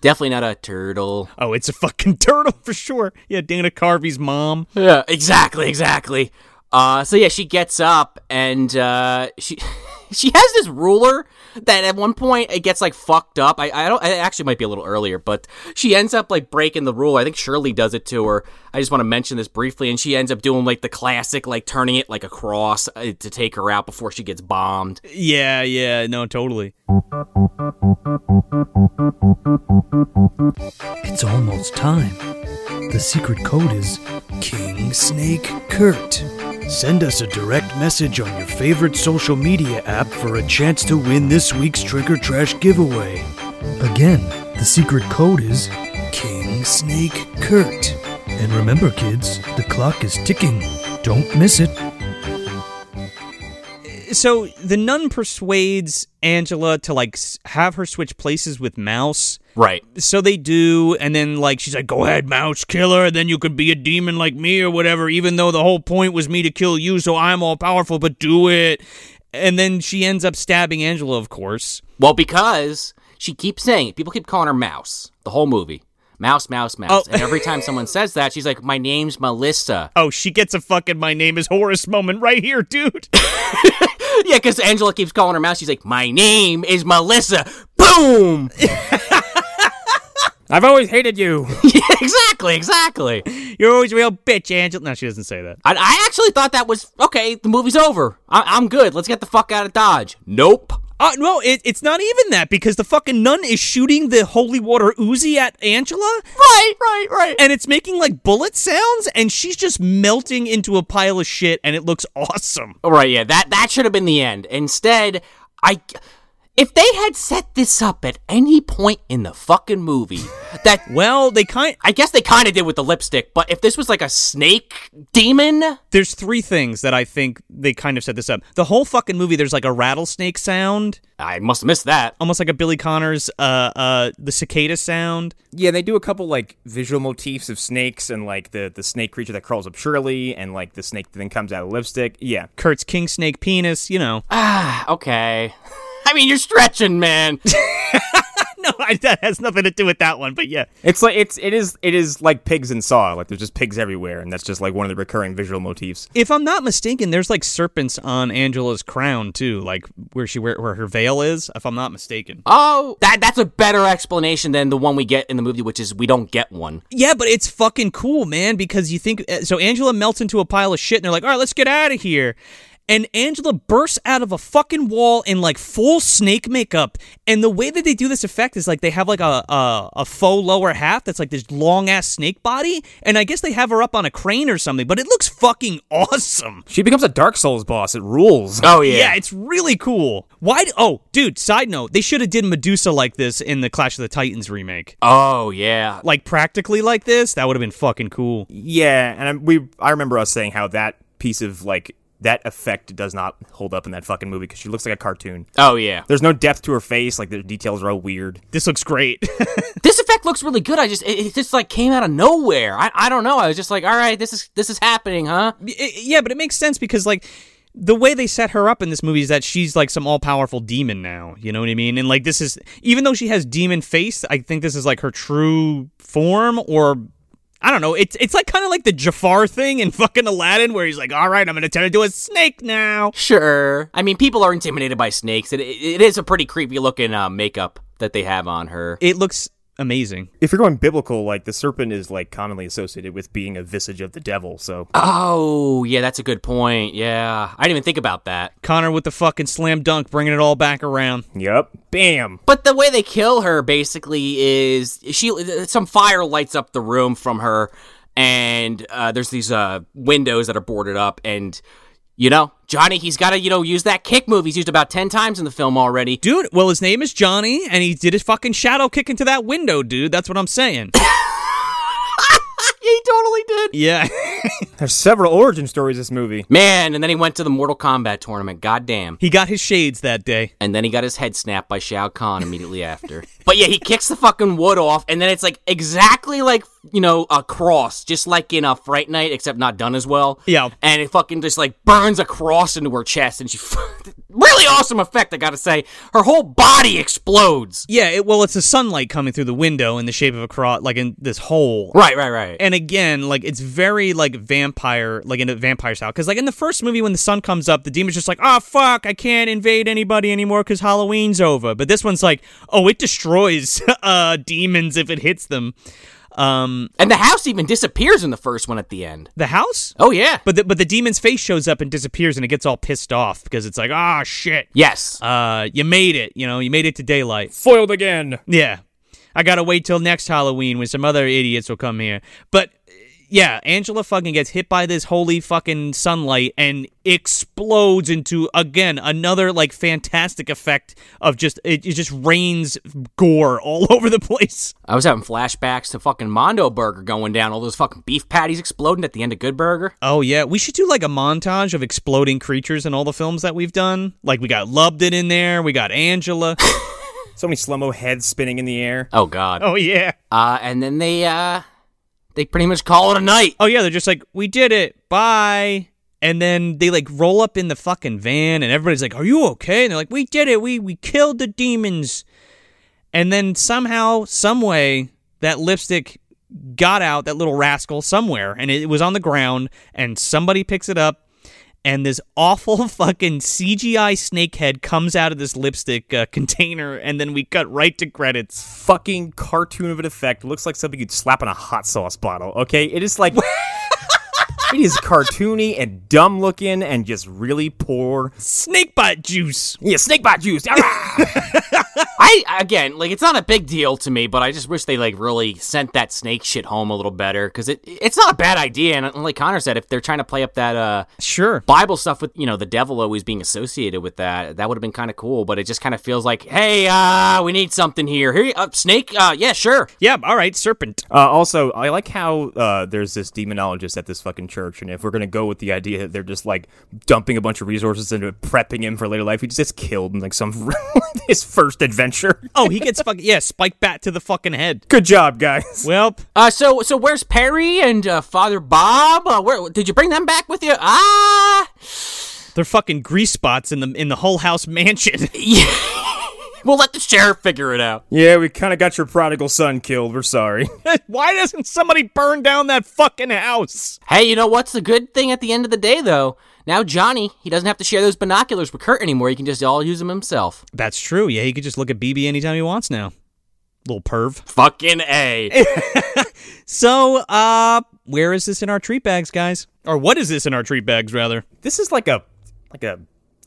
Definitely not a turtle. Oh, it's a fucking turtle for sure. Yeah, Dana Carvey's mom. Yeah, exactly, exactly. Uh, so yeah, she gets up and uh, she she has this ruler that at one point it gets like fucked up. I, I don't. It actually might be a little earlier, but she ends up like breaking the rule. I think Shirley does it to her. I just want to mention this briefly, and she ends up doing like the classic, like turning it like a cross uh, to take her out before she gets bombed. Yeah, yeah, no, totally. It's almost time. The secret code is King Snake Kurt. Send us a direct message on your favorite social media app for a chance to win this week's Trick or Trash giveaway. Again, the secret code is King Snake Kurt. And remember, kids, the clock is ticking. Don't miss it. So the nun persuades Angela to like have her switch places with Mouse. Right. So they do, and then like she's like, "Go ahead, Mouse, kill her. Then you could be a demon like me or whatever." Even though the whole point was me to kill you, so I'm all powerful. But do it. And then she ends up stabbing Angela, of course. Well, because she keeps saying it. People keep calling her Mouse the whole movie. Mouse, mouse, mouse. Oh. And every time someone says that, she's like, "My name's Melissa." Oh, she gets a fucking "My name is Horace" moment right here, dude. yeah, because Angela keeps calling her Mouse. She's like, "My name is Melissa." Boom. I've always hated you. yeah, exactly, exactly. You're always a real bitch, Angela. No, she doesn't say that. I, I actually thought that was okay. The movie's over. I, I'm good. Let's get the fuck out of Dodge. Nope. Uh, no, it, it's not even that because the fucking nun is shooting the holy water Uzi at Angela. Right, right, right. And it's making like bullet sounds, and she's just melting into a pile of shit, and it looks awesome. All right, yeah, that that should have been the end. Instead, I if they had set this up at any point in the fucking movie, that well, they kind I guess they kind of did with the lipstick, but if this was like a snake demon, There's three things that I think they kind of set this up. The whole fucking movie, there's like a rattlesnake sound, I must have missed that. almost like a Billy Connors, uh, uh, the cicada sound. Yeah, they do a couple like visual motifs of snakes and like the the snake creature that crawls up Shirley and like the snake that then comes out of lipstick. Yeah. Kurt's king snake penis, you know. Ah, okay. I mean, you're stretching, man. no, I, that has nothing to do with that one, but yeah. It's like it's it is it is like pigs in Saw. Like there's just pigs everywhere, and that's just like one of the recurring visual motifs. If I'm not mistaken, there's like serpents on Angela's crown too, like where she where, where her veil is. If I'm not mistaken. Oh, that that's a better explanation than the one we get in the movie, which is we don't get one. Yeah, but it's fucking cool, man, because you think uh, so Angela melts into a pile of shit and they're like, "All right, let's get out of here." And Angela bursts out of a fucking wall in like full snake makeup. And the way that they do this effect is like they have like a a, a faux lower half that's like this long ass snake body, and I guess they have her up on a crane or something, but it looks fucking awesome. She becomes a Dark Souls boss. It rules. Oh yeah. Yeah, it's really cool. Why? d- oh, dude. Side note: They should have did Medusa like this in the Clash of the Titans remake. Oh yeah. Like practically like this. That would have been fucking cool. Yeah, and we I remember us saying how that piece of like that effect does not hold up in that fucking movie because she looks like a cartoon. Oh yeah. There's no depth to her face. Like the details are all weird. This looks great. This effect looks really good. I just it, it just like came out of nowhere. I I don't know. I was just like, all right, this is this is happening, huh? I- yeah, but it makes sense because like the way they set her up in this movie is that she's like some all-powerful demon now. You know what I mean? And like this is even though she has demon face, I think this is like her true form or. I don't know. It's it's like kind of like the Jafar thing in fucking Aladdin, where he's like, "All right, I'm gonna turn into a snake now." Sure. I mean, people are intimidated by snakes. It, it, it is a pretty creepy looking uh, makeup that they have on her. It looks amazing. If you're going biblical, like the serpent is like commonly associated with being a visage of the devil. So Oh, yeah, that's a good point. Yeah. I didn't even think about that. Connor with the fucking slam dunk, bringing it all back around. yep, bam. But the way they kill her basically is she some fire lights up the room from her and uh, there's these uh, windows that are boarded up and you know, Johnny, he's got to, you know, use that kick move he's used about 10 times in the film already. Dude, well, his name is Johnny, and he did his fucking shadow kick into that window, dude. That's what I'm saying. he totally did. yeah. There's several origin stories this movie. Man, and then he went to the Mortal Kombat tournament. Goddamn. he got his shades that day. And then he got his head snapped by Shao Kahn immediately after. But yeah, he kicks the fucking wood off, and then it's like exactly like you know a cross, just like in a Fright Night, except not done as well. Yeah. and it fucking just like burns a cross into her chest, and she really awesome effect. I gotta say, her whole body explodes. Yeah, it, well, it's the sunlight coming through the window in the shape of a cross, like in this hole. Right, right, right. And again, like it's very like vampire, like in a vampire style. Because like in the first movie, when the sun comes up, the demon's just like, "Oh fuck, I can't invade anybody anymore because Halloween's over." But this one's like, "Oh, it destroys uh demons if it hits them." Um, and the house even disappears in the first one at the end. The house? Oh yeah. But the, but the demon's face shows up and disappears, and it gets all pissed off because it's like, ah, shit. Yes. Uh, you made it. You know, you made it to daylight. Foiled again. Yeah. I gotta wait till next Halloween when some other idiots will come here. But yeah, Angela fucking gets hit by this holy fucking sunlight and explodes into again another like fantastic effect of just it, it just rains gore all over the place. I was having flashbacks to fucking Mondo Burger going down, all those fucking beef patties exploding at the end of Good Burger. Oh yeah, we should do like a montage of exploding creatures in all the films that we've done. Like we got Lubdan in there, we got Angela. so many slow mo heads spinning in the air. Oh god. Oh yeah. Uh, and then they uh they pretty much call it a night. Oh yeah, they're just like, we did it, bye. And then they like roll up in the fucking van, and everybody's like, "Are you okay?" And they're like, "We did it. We we killed the demons." And then somehow, some way, that lipstick got out, that little rascal somewhere, and it was on the ground, and somebody picks it up, and this awful fucking CGI snakehead comes out of this lipstick uh, container, and then we cut right to credits. Fucking cartoon of an effect. Looks like something you'd slap in a hot sauce bottle. Okay, it is like. it is cartoony and dumb looking and just really poor. Snakebite juice. Yeah, snakebite juice. I again, like it's not a big deal to me, but I just wish they like really sent that snake shit home a little better because it it's not a bad idea. And like Connor said, if they're trying to play up that uh sure Bible stuff with you know the devil always being associated with that, that would have been kind of cool. But it just kind of feels like, hey, uh, we need something here. Here, uh, snake. Uh, yeah, sure. Yeah, all right, serpent. Uh, also, I like how uh, there's this demonologist at this fucking church, and if we're gonna go with the idea that they're just like dumping a bunch of resources into prepping him for later life, he just gets killed in like some his first adventure. Oh, he gets fucking yeah, spike bat to the fucking head. Good job, guys. Well, uh, so so where's Perry and uh, Father Bob? Uh, where did you bring them back with you? Ah, they're fucking grease spots in the in the Hull House mansion. yeah. We'll let the sheriff figure it out. Yeah, we kind of got your prodigal son killed. We're sorry. Why doesn't somebody burn down that fucking house? Hey, you know what's the good thing at the end of the day, though? Now Johnny, he doesn't have to share those binoculars with Kurt anymore. He can just all use them himself. That's true. Yeah, he could just look at BB anytime he wants now. Little perv. Fucking A. so, uh, where is this in our treat bags, guys? Or what is this in our treat bags, rather? This is like a like a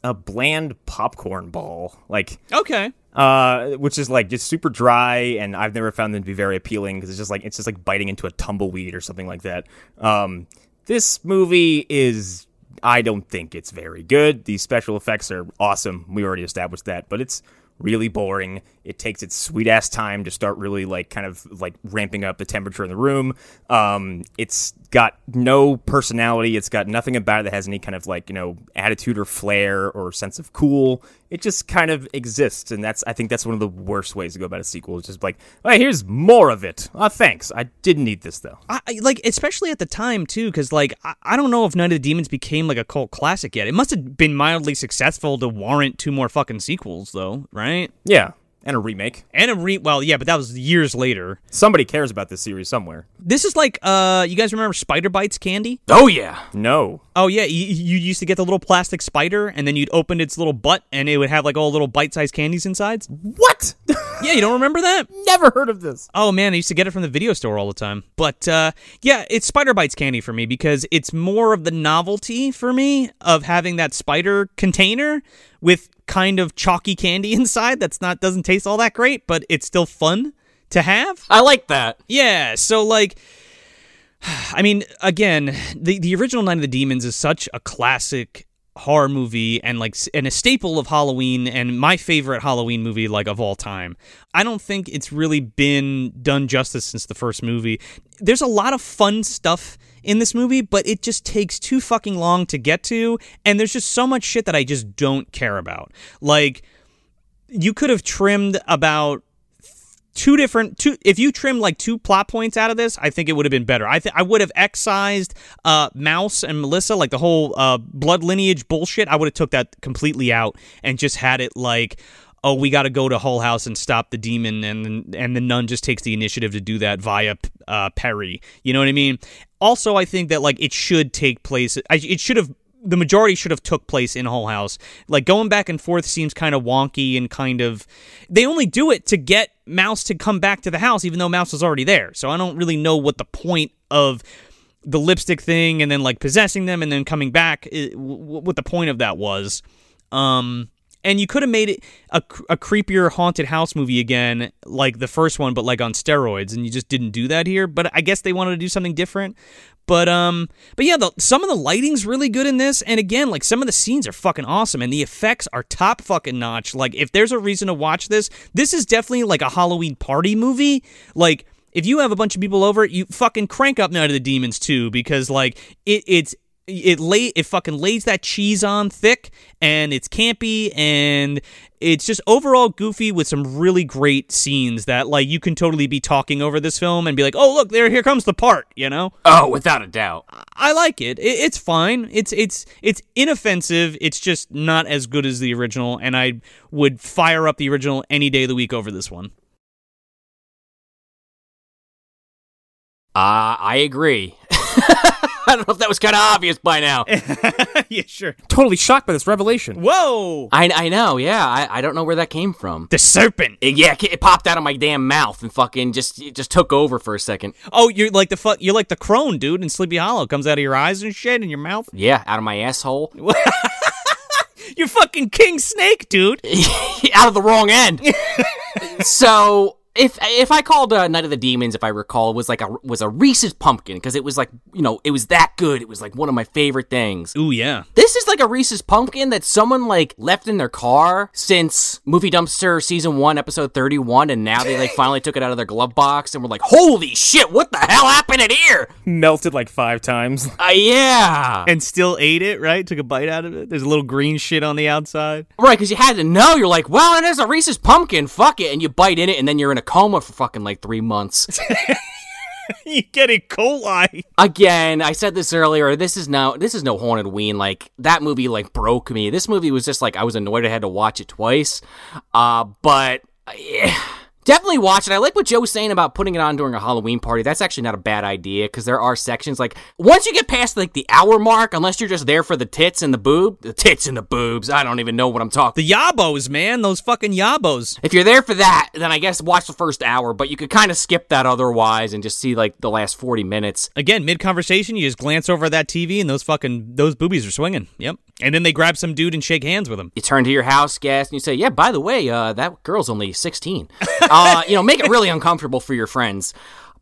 a bland popcorn ball. Like okay. Uh, which is like just super dry, and I've never found them to be very appealing because it's just like it's just like biting into a tumbleweed or something like that. Um, this movie is I don't think it's very good. The special effects are awesome. We already established that, but it's really boring. It takes its sweet ass time to start really like kind of like ramping up the temperature in the room. Um, it's got no personality. It's got nothing about it that has any kind of like you know attitude or flair or sense of cool. It just kind of exists, and that's I think that's one of the worst ways to go about a sequel. It's just like, hey, here's more of it. Uh, thanks. I didn't need this though. I, like especially at the time too, because like I, I don't know if Night of the Demons became like a cult classic yet. It must have been mildly successful to warrant two more fucking sequels, though, right? Yeah and a remake. And a re well yeah but that was years later. Somebody cares about this series somewhere. This is like uh you guys remember spider bites candy? Oh yeah. No. Oh yeah you, you used to get the little plastic spider and then you'd open its little butt and it would have like all little bite-sized candies inside? What? Yeah you don't remember that? Never heard of this. Oh man i used to get it from the video store all the time. But uh yeah it's spider bites candy for me because it's more of the novelty for me of having that spider container with kind of chalky candy inside that's not doesn't taste all that great, but it's still fun to have. I like that. Yeah, so like I mean, again, the the original Night of the Demons is such a classic horror movie and like and a staple of Halloween and my favorite Halloween movie like of all time. I don't think it's really been done justice since the first movie. There's a lot of fun stuff in this movie, but it just takes too fucking long to get to and there's just so much shit that I just don't care about. Like you could have trimmed about two different two if you trim like two plot points out of this i think it would have been better i think i would have excised uh mouse and melissa like the whole uh blood lineage bullshit i would have took that completely out and just had it like oh we got to go to hull house and stop the demon and and the nun just takes the initiative to do that via uh perry you know what i mean also i think that like it should take place it should have the majority should have took place in Hull House. Like going back and forth seems kind of wonky and kind of they only do it to get Mouse to come back to the house even though Mouse was already there. So I don't really know what the point of the lipstick thing and then like possessing them and then coming back what the point of that was. Um and you could have made it a, a creepier haunted house movie again like the first one but like on steroids and you just didn't do that here but i guess they wanted to do something different but um, but yeah, the, some of the lighting's really good in this, and again, like some of the scenes are fucking awesome, and the effects are top fucking notch. Like if there's a reason to watch this, this is definitely like a Halloween party movie. Like if you have a bunch of people over, you fucking crank up Night of the Demons too, because like it, it's it lay it fucking lays that cheese on thick and it's campy and it's just overall goofy with some really great scenes that like you can totally be talking over this film and be like oh look there here comes the part you know? Oh without a doubt. I like it. it it's fine. It's it's it's inoffensive. It's just not as good as the original and i would fire up the original any day of the week over this one. Uh, i agree I don't know if that was kind of obvious by now. yeah, sure. Totally shocked by this revelation. Whoa! I, I know, yeah. I, I don't know where that came from. The serpent. It, yeah, it popped out of my damn mouth and fucking just it just took over for a second. Oh, you're like the fu- you're like the crone, dude, in Sleepy Hollow. Comes out of your eyes and shit, in your mouth. Yeah, out of my asshole. you're fucking King Snake, dude. out of the wrong end. so if if I called uh, Night of the Demons, if I recall, was like a was a Reese's pumpkin because it was like you know it was that good. It was like one of my favorite things. Ooh yeah. This is like a Reese's pumpkin that someone like left in their car since Movie Dumpster season one, episode thirty one, and now they like finally took it out of their glove box and were like, "Holy shit! What the hell happened in here?" Melted like five times. Uh, yeah. And still ate it. Right? Took a bite out of it. There's a little green shit on the outside. Right, because you had to know. You're like, well, it is a Reese's pumpkin. Fuck it, and you bite in it, and then you're in a coma for fucking like three months. you get E. coli. Again, I said this earlier. This is no, this is no Hauntedween. Like that movie, like broke me. This movie was just like I was annoyed I had to watch it twice. Uh, but yeah. Definitely watch it. I like what Joe was saying about putting it on during a Halloween party. That's actually not a bad idea because there are sections like once you get past like the hour mark, unless you're just there for the tits and the boob, the tits and the boobs. I don't even know what I'm talking. The yabos, man, those fucking yabos. If you're there for that, then I guess watch the first hour, but you could kind of skip that otherwise and just see like the last 40 minutes. Again, mid conversation, you just glance over that TV and those fucking those boobies are swinging. Yep. And then they grab some dude and shake hands with him. You turn to your house guest and you say, "Yeah, by the way, uh, that girl's only 16." uh, you know, make it really uncomfortable for your friends.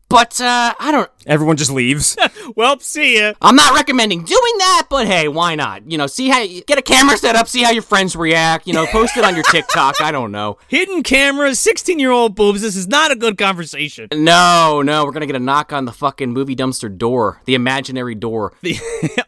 But uh, I don't. Everyone just leaves. well, see ya. I'm not recommending doing that, but hey, why not? You know, see how you get a camera set up, see how your friends react. You know, post it on your TikTok. I don't know. Hidden cameras, 16 year old boobs. This is not a good conversation. No, no, we're gonna get a knock on the fucking movie dumpster door, the imaginary door, the,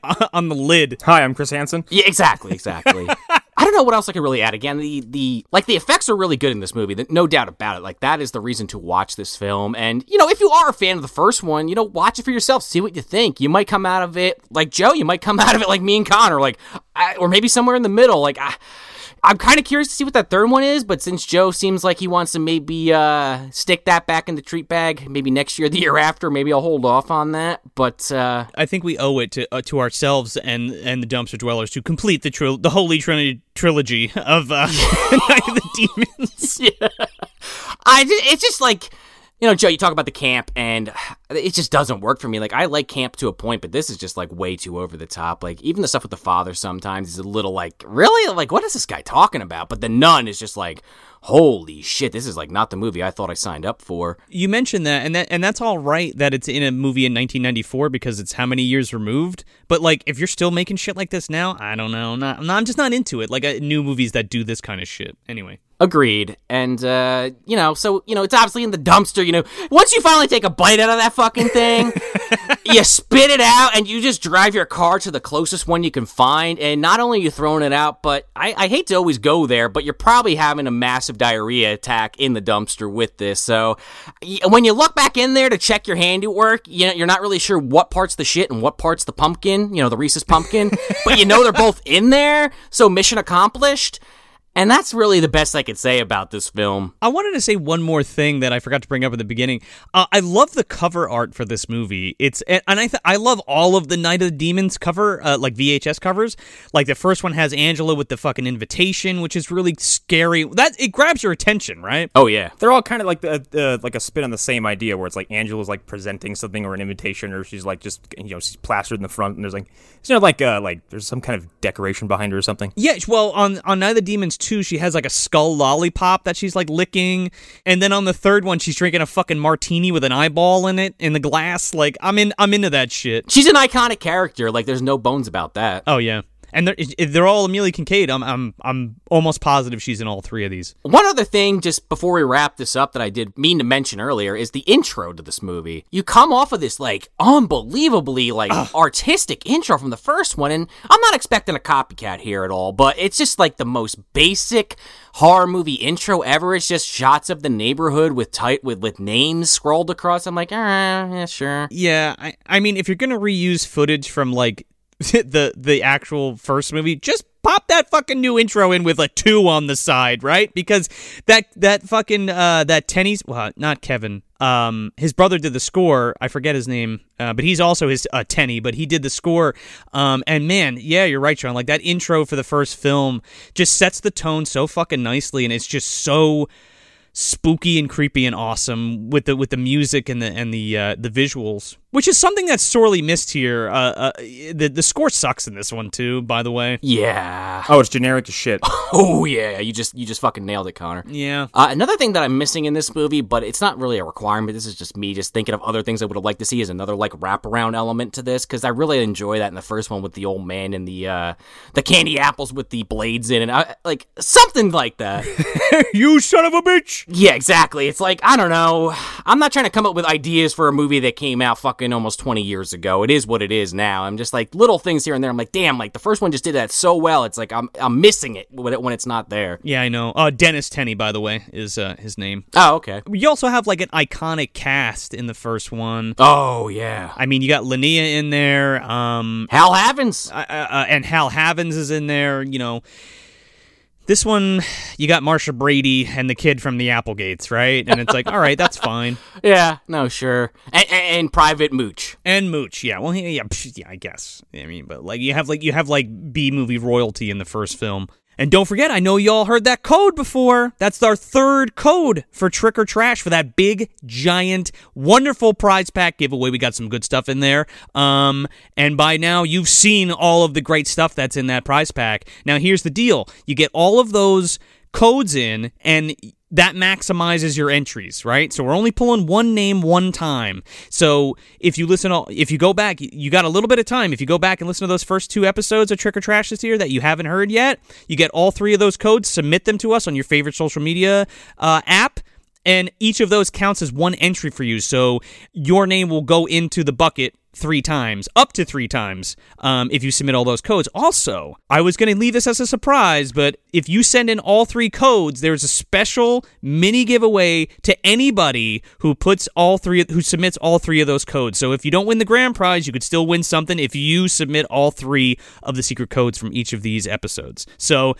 on the lid. Hi, I'm Chris Hansen. Yeah, exactly, exactly. I don't know what else I could really add. Again, the the like the effects are really good in this movie. No doubt about it. Like that is the reason to watch this film. And you know, if you are a fan of the first one, you know, watch it for yourself. See what you think. You might come out of it like Joe. You might come out of it like me and Connor, like, I, or maybe somewhere in the middle. Like, I, I'm kind of curious to see what that third one is, but since Joe seems like he wants to maybe uh, stick that back in the treat bag, maybe next year, the year after, maybe I'll hold off on that. But uh, I think we owe it to uh, to ourselves and and the dumpster dwellers to complete the tril- the holy trinity trilogy of uh, Night of the Demons. yeah. I it's just like you know, Joe, you talk about the camp, and it just doesn't work for me. Like, I like camp to a point, but this is just like way too over the top. Like, even the stuff with the father sometimes is a little like, really? Like, what is this guy talking about? But the nun is just like, holy shit, this is like not the movie I thought I signed up for. You mentioned that, and that, and that's all right that it's in a movie in 1994 because it's how many years removed. But like, if you're still making shit like this now, I don't know. Not, I'm just not into it. Like, uh, new movies that do this kind of shit. Anyway. Agreed. And, uh, you know, so, you know, it's obviously in the dumpster, you know. Once you finally take a bite out of that fucking thing, you spit it out and you just drive your car to the closest one you can find. And not only are you throwing it out, but I, I hate to always go there, but you're probably having a massive massive diarrhea attack in the dumpster with this. So when you look back in there to check your handiwork, you know, you're not really sure what part's the shit and what part's the pumpkin, you know, the Reese's pumpkin, but you know they're both in there. So mission accomplished. And that's really the best I could say about this film. I wanted to say one more thing that I forgot to bring up at the beginning. Uh, I love the cover art for this movie. It's and I th- I love all of the Night of the Demons cover, uh, like VHS covers. Like the first one has Angela with the fucking invitation, which is really scary. That it grabs your attention, right? Oh yeah, they're all kind of like the uh, like a spin on the same idea, where it's like Angela's like presenting something or an invitation, or she's like just you know she's plastered in the front, and there's like you know like uh like there's some kind of decoration behind her or something. Yeah, well on on Night of the Demons two, she has like a skull lollipop that she's like licking, and then on the third one, she's drinking a fucking martini with an eyeball in it in the glass. Like I'm in, I'm into that shit. She's an iconic character. Like there's no bones about that. Oh yeah. And they're, they're all Amelia Kinkade. I'm, I'm, I'm almost positive she's in all three of these. One other thing, just before we wrap this up, that I did mean to mention earlier is the intro to this movie. You come off of this like unbelievably like Ugh. artistic intro from the first one, and I'm not expecting a copycat here at all, but it's just like the most basic horror movie intro ever. It's just shots of the neighborhood with tight with with names scrolled across. I'm like, ah, yeah, sure. Yeah, I, I mean, if you're gonna reuse footage from like the the actual first movie, just pop that fucking new intro in with a two on the side, right? Because that that fucking uh that Tenney's well, not Kevin. Um, his brother did the score. I forget his name, uh, but he's also his uh, Tenny. But he did the score. Um, and man, yeah, you're right, John. Like that intro for the first film just sets the tone so fucking nicely, and it's just so spooky and creepy and awesome with the with the music and the and the uh, the visuals, which is something that's sorely missed here. Uh, uh, the the score sucks in this one too, by the way. Yeah. Oh, it's generic as shit. oh yeah, you just you just fucking nailed it, Connor. Yeah. Uh, another thing that I'm missing in this movie, but it's not really a requirement. This is just me just thinking of other things I would have liked to see as another like wraparound element to this because I really enjoy that in the first one with the old man and the uh, the candy apples with the blades in, and I, like something like that. you son of a bitch. Yeah, exactly. It's like, I don't know. I'm not trying to come up with ideas for a movie that came out fucking almost 20 years ago. It is what it is now. I'm just like little things here and there. I'm like, damn, like the first one just did that so well. It's like I'm I'm missing it when, it, when it's not there. Yeah, I know. Uh, Dennis Tenney, by the way, is uh, his name. Oh, okay. You also have like an iconic cast in the first one. Oh, yeah. I mean, you got Linnea in there. Um, Hal Havins. Uh, uh, and Hal Havins is in there, you know. This one, you got Marcia Brady and the kid from the Applegates, right? And it's like, all right, that's fine. Yeah, no, sure. And, and, and Private Mooch. And Mooch, yeah. Well, yeah, yeah, I guess. I mean, but like you have like you have like B movie royalty in the first film. And don't forget, I know y'all heard that code before. That's our third code for Trick or Trash for that big, giant, wonderful prize pack giveaway. We got some good stuff in there. Um, and by now, you've seen all of the great stuff that's in that prize pack. Now, here's the deal you get all of those codes in, and that maximizes your entries, right? So we're only pulling one name one time. So if you listen, if you go back, you got a little bit of time. If you go back and listen to those first two episodes of Trick or Trash this year that you haven't heard yet, you get all three of those codes. Submit them to us on your favorite social media uh, app. And each of those counts as one entry for you. So your name will go into the bucket three times, up to three times, um, if you submit all those codes. Also, I was going to leave this as a surprise, but if you send in all three codes, there's a special mini giveaway to anybody who puts all three, who submits all three of those codes. So if you don't win the grand prize, you could still win something if you submit all three of the secret codes from each of these episodes. So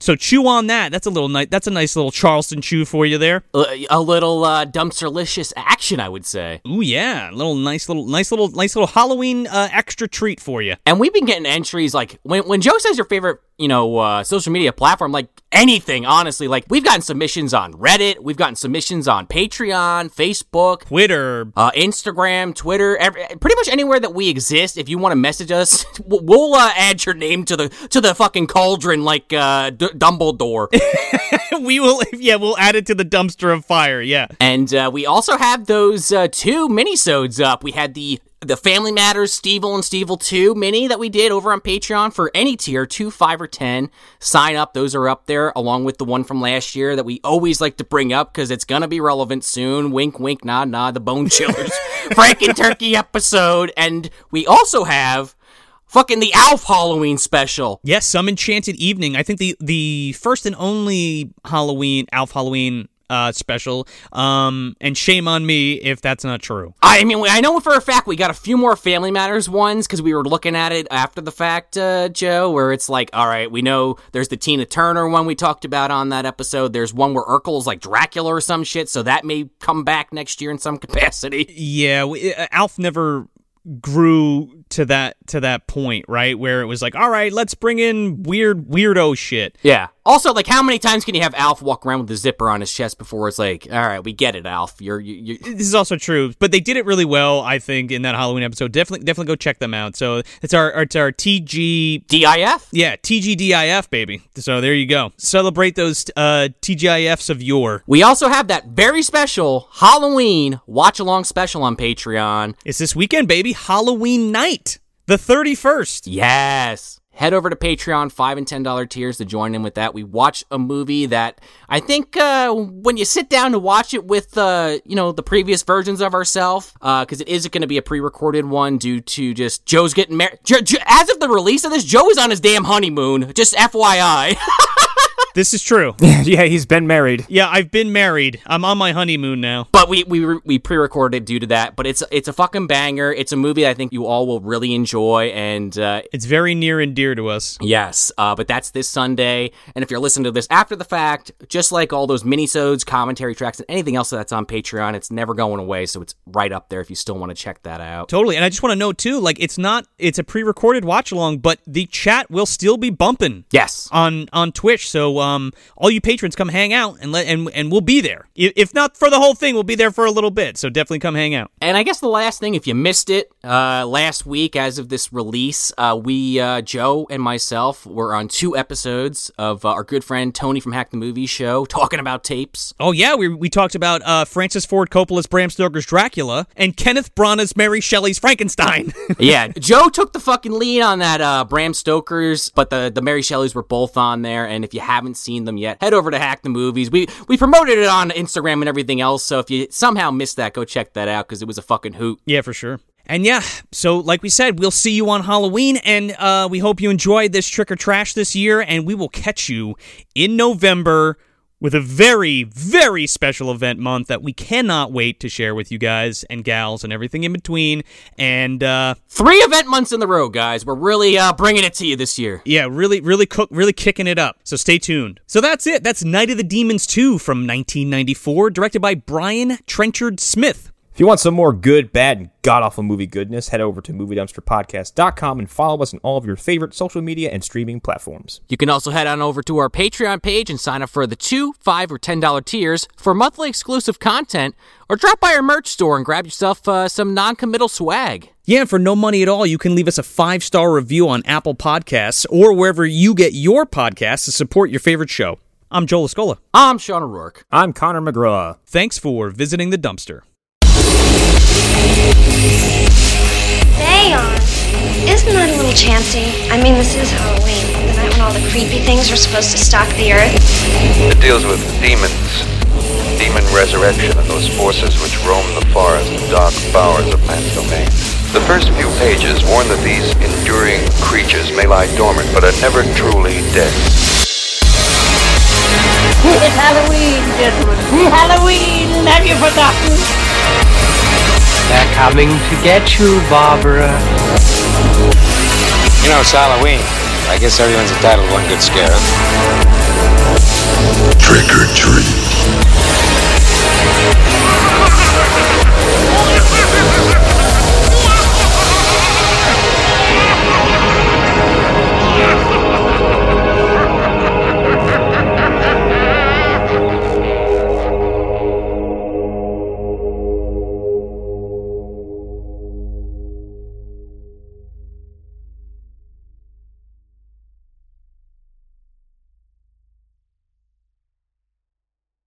so chew on that. That's a little nice. That's a nice little Charleston chew for you there. A little uh, dumpsterlicious action, I would say. Ooh yeah, a little nice little nice little nice little Halloween uh, extra treat for you. And we've been getting entries like when when Joe says your favorite you know uh, social media platform, like anything, honestly. Like we've gotten submissions on Reddit, we've gotten submissions on Patreon, Facebook, Twitter, uh, Instagram, Twitter, every, pretty much anywhere that we exist. If you want to message us, we'll uh, add your name to the to the fucking cauldron like uh, D- Dumbledore. we will, yeah, we'll add it to the dumpster of fire. Yeah, and uh, we also have those uh, two minisodes up. We had the the Family Matters Stevil and Stevil 2 mini that we did over on Patreon for any tier, 2, 5, or 10. Sign up. Those are up there along with the one from last year that we always like to bring up because it's going to be relevant soon. Wink, wink, nod, nod. The Bone Chillers Frank and Turkey episode. And we also have Fucking the Alf Halloween special. Yes, some enchanted evening. I think the the first and only Halloween Alf Halloween uh, special. Um, and shame on me if that's not true. I mean, I know for a fact we got a few more Family Matters ones because we were looking at it after the fact, uh, Joe, where it's like, all right, we know there's the Tina Turner one we talked about on that episode. There's one where Urkel's like Dracula or some shit, so that may come back next year in some capacity. Yeah, we, uh, Alf never grew to that to that point, right? Where it was like, all right, let's bring in weird weirdo shit. Yeah. Also, like, how many times can you have Alf walk around with the zipper on his chest before it's like, all right, we get it, Alf. You're, you, This is also true, but they did it really well, I think, in that Halloween episode. Definitely, definitely go check them out. So it's our, it's our TG DIF. Yeah, TGDIF, baby. So there you go. Celebrate those uh, TGIFs of yore. We also have that very special Halloween watch along special on Patreon. It's this weekend, baby. Halloween night, the 31st. Yes. Head over to Patreon, five and ten dollar tiers to join in with that. We watch a movie that I think uh, when you sit down to watch it with uh, you know the previous versions of ourselves, because uh, it is going to be a pre-recorded one due to just Joe's getting married. Jo- jo- as of the release of this, Joe is on his damn honeymoon. Just FYI. This is true. yeah, he's been married. Yeah, I've been married. I'm on my honeymoon now. But we we we pre-recorded due to that. But it's it's a fucking banger. It's a movie I think you all will really enjoy, and uh, it's very near and dear to us. Yes, uh, but that's this Sunday. And if you're listening to this after the fact, just like all those minisodes, commentary tracks, and anything else that's on Patreon, it's never going away. So it's right up there if you still want to check that out. Totally. And I just want to note too, like it's not it's a pre-recorded watch along, but the chat will still be bumping. Yes. On on Twitch. So um all you patrons come hang out and let and and we'll be there. If not for the whole thing, we'll be there for a little bit. So definitely come hang out. And I guess the last thing, if you missed it uh, last week, as of this release, uh, we uh, Joe and myself were on two episodes of uh, our good friend Tony from Hack the Movie Show talking about tapes. Oh yeah, we we talked about uh, Francis Ford Coppola's Bram Stoker's Dracula and Kenneth Branagh's Mary Shelley's Frankenstein. yeah, Joe took the fucking lead on that uh, Bram Stoker's, but the the Mary Shelleys were both on there. And if you haven't seen them yet, head over to Hack the Movies. We we promoted it on Instagram and everything else. So if you somehow missed that, go check that out because it was a fucking hoot. Yeah, for sure. And yeah, so like we said, we'll see you on Halloween, and uh, we hope you enjoyed this trick or trash this year, and we will catch you in November with a very, very special event month that we cannot wait to share with you guys and gals and everything in between. And uh, three event months in the row, guys. We're really uh, bringing it to you this year. Yeah, really, really cook, really kicking it up. So stay tuned. So that's it. That's Night of the Demons 2 from 1994, directed by Brian Trenchard Smith. If you want some more good, bad, and god awful movie goodness, head over to MovieDumpsterPodcast.com and follow us on all of your favorite social media and streaming platforms. You can also head on over to our Patreon page and sign up for the two, five, or ten dollar tiers for monthly exclusive content, or drop by our merch store and grab yourself uh, some non-committal swag. Yeah, and for no money at all, you can leave us a five star review on Apple Podcasts or wherever you get your podcasts to support your favorite show. I'm Joel Escola. I'm Sean O'Rourke. I'm Connor McGraw. Thanks for visiting the dumpster. Dayon, isn't that a little chancy? I mean, this is Halloween, the night when all the creepy things are supposed to stalk the earth. It deals with demons, demon resurrection, and those forces which roam the forest and dark bowers of man's domain. The first few pages warn that these enduring creatures may lie dormant, but are never truly dead. It's Halloween, gentlemen. Halloween! Have you forgotten? They're coming to get you, Barbara. You know, it's Halloween. I guess everyone's entitled to one good scare. Trick or treat.